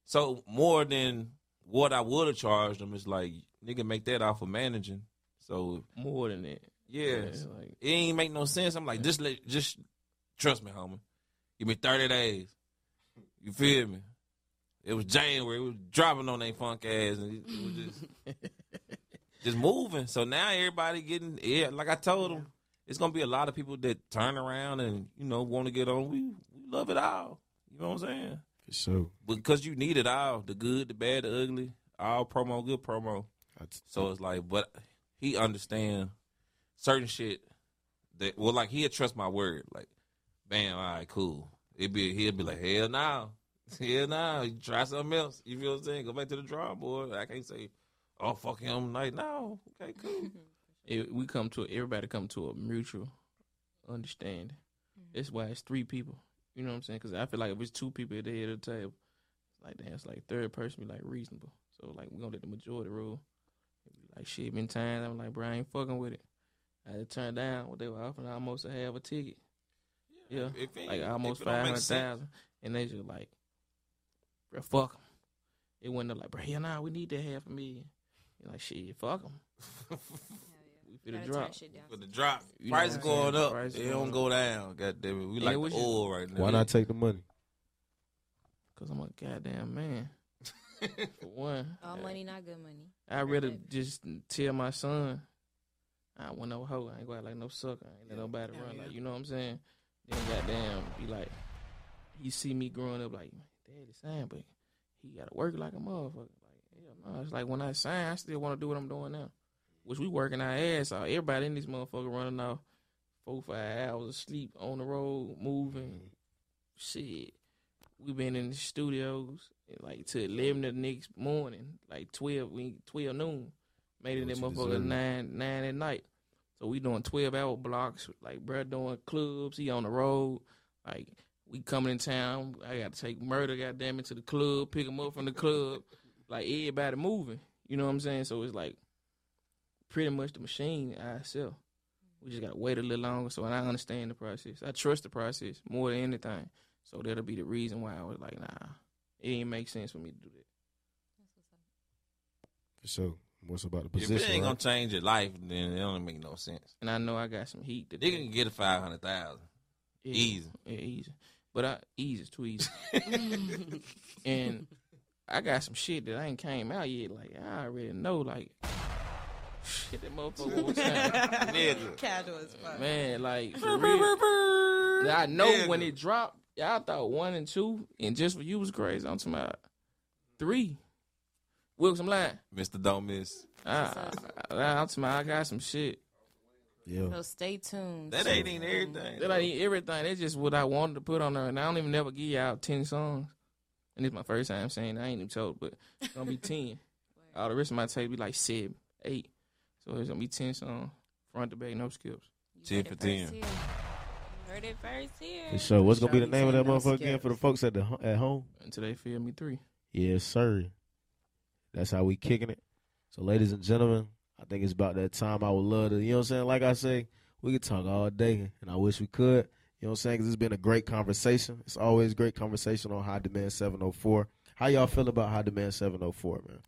So more than what I would have charged them is like, nigga, make that off of managing. So More than that. yeah, like it ain't make no sense. I'm like, just let, just trust me, homie. Give me 30 days. You feel me? It was January. It was dropping on their funk ass, and it, it was just *laughs* just moving. So now everybody getting yeah. Like I told them, it's gonna be a lot of people that turn around and you know want to get on. We we love it all. You know what I'm saying? For sure. Because you need it all: the good, the bad, the ugly. All promo, good promo. That's So it's like, but he understand certain shit that well, like he'll trust my word. Like, bam, all right, cool. It be he'll be like, hell no, *laughs* hell no, you try something else. You feel what I'm saying? Go back to the drawing board. I can't say, oh fuck him, like no, okay, cool. *laughs* it, we come to everybody come to a mutual understanding. Mm-hmm. That's why it's three people. You know what I'm saying? Because I feel like if it's two people at the head of the table, it's like damn, it's like third person be like reasonable. So like we gonna let the majority rule. It be like shit, been times I'm like, bro, I ain't fucking with it. I had to turn down what they were offering I almost a half a ticket. Yeah, If it- like almost it don't five make hundred sense- thousand, and they just like, bro, fuck them. It went up like, bro, hell nah, we need that half a million. You're like, shit, fuck them. *laughs* we finna Gotta drop. turn shit down. For the drop, You know price what I'm going saying? up. Price it going don't up. go down. God damn it, we Yeah, like what the you- oil right now. Why not take the money? Cause I'm a goddamn man. *laughs* For one, All money, not good money. I'd rather just tell my son, I want no hoe. I ain't going like no sucker. I ain't let nobody Yeah, run. yeah. Like you know what I'm saying? Then goddamn, be like, he see me growing up like, daddy sign, but he gotta work like a motherfucker. Like hell no, it's like when I sign, I still want to do what I'm doing now. Which we working our ass off. Everybody in this motherfucker running off four five hours of sleep on the road, moving. Shit, we been in the studios like till eleven the next morning, like twelve, we twelve noon. Made it that motherfucker deserve. nine nine at night. So we doing twelve hour blocks. Like bruh doing clubs. He on the road. Like we coming in town. I got to take murder, goddamn it, to the club, pick him up from the club. Like everybody moving. You know what I'm saying? So it's like pretty much the machine I sell. We just gotta wait a little longer. So I understand the process. I trust the process more than anything. So that'll be the reason why I was like, nah, it ain't make sense for me to do that. For sure. What's about the position? If position? it ain't gonna change your life, then it don't make no sense. And I know I got some heat to They can get a five hundred thousand. Yeah, Easy. Yeah, easy. But I easy is too easy. *laughs* and I got some shit that I ain't came out yet. Like I already know. Like shit, that motherfucker was saying. Nigga. Casual as fuck. Man, like for real. I know when it dropped. Y'all thought one and two, and just for you was crazy. I'm talking about three. Wilkes, I'm lying. Mr. Don't Miss. Ah, I, I, I, I'm talking about I got some shit. Yeah. So stay tuned. That ain't even everything. That ain't everything. That's just what I wanted to put on there, and I don't even never give y'all ten songs. And it's my first time saying I ain't even told, but it's gonna be *laughs* ten. All the rest of my tape be like seven, eight. So it's gonna be ten songs, front to back, no skips. You Ten for ten. here. Heard it first here. For sure. What's gonna be the name of that No motherfucker again for the folks at the at home? Until they feel me three. Yes, sir. That's how we kicking it. So, ladies and gentlemen, I think it's about that time. I would love to, you know what I'm saying? Like I say, we could talk all day, and I wish we could. You know what I'm saying? Because it's been a great conversation. It's always great conversation on High Demand 704. How y'all feel about High Demand 704, man?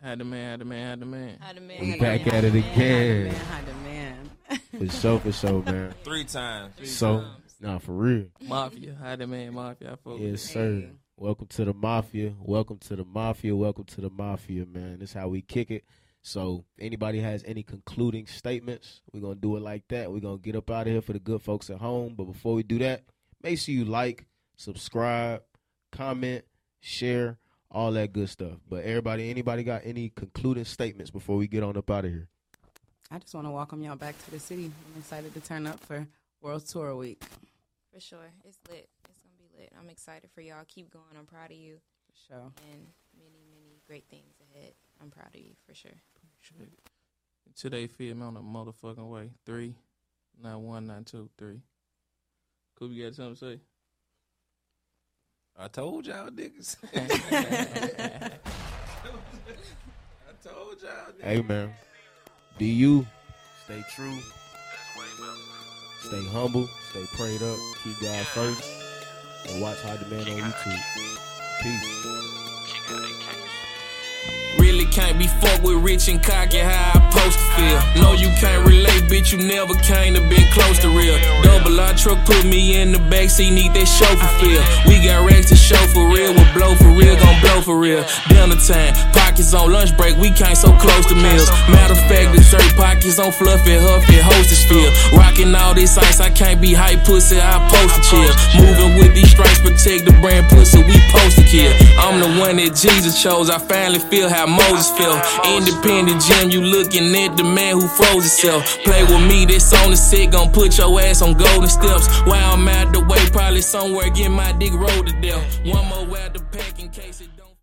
Had the man, had the man, had the man. How the man, We back man, at it how the man. again. Man, how the man. For sure, for sure, man. Three times. So, nah, for real. Mafia, had the man, mafia. I fuck Yes, sir. Hey. Welcome to the mafia. Welcome to the mafia. Welcome to the mafia, man. This is how we kick it. So, anybody has any concluding statements, we're gonna do it like that. We're gonna get up out of here for the good folks at home. But before we do that, make sure you like, subscribe, comment, share, all that good stuff. But everybody, anybody got any concluding statements before we get on up out of here? I just want to welcome y'all back to the city. I'm excited to turn up for World Tour Week. For sure. It's lit. It's going to be lit. I'm excited for y'all. Keep going. I'm proud of you. For sure. And many, many great things ahead. I'm proud of you for sure. Shit. Until they feel me on a motherfucking way. Three, not one, not two, three. Cool, you got something to say? I told y'all niggas. *laughs* I told y'all niggas. Hey, man. Do you stay true, stay humble, stay prayed up, keep God first, and watch High Demand on YouTube. Peace. Can't be fucked with rich and cocky how I supposed to feel. No, you can't relate, bitch. You never came to been close to real. Double R truck put me in the backseat, need that chauffeur feel. We got racks to show for real, with blow for real, gon' blow for real. Dinner time, pockets on lunch break, we came so close to meals. Matter of fact, dessert pockets on fluffy, huffy, hostess feel. Rocking all this ice, I can't be hype pussy, I post to chill. Moving with these stripes, protect the brand pussy, we post to kill. I'm the one that Jesus chose, I finally feel how Moses felt. Independent gym, you looking at the man who froze himself. Play with me, this on the set, gon' put your ass on golden steps. While I'm out the way, probably somewhere getting my dick rolled to death. One more out the pack in case it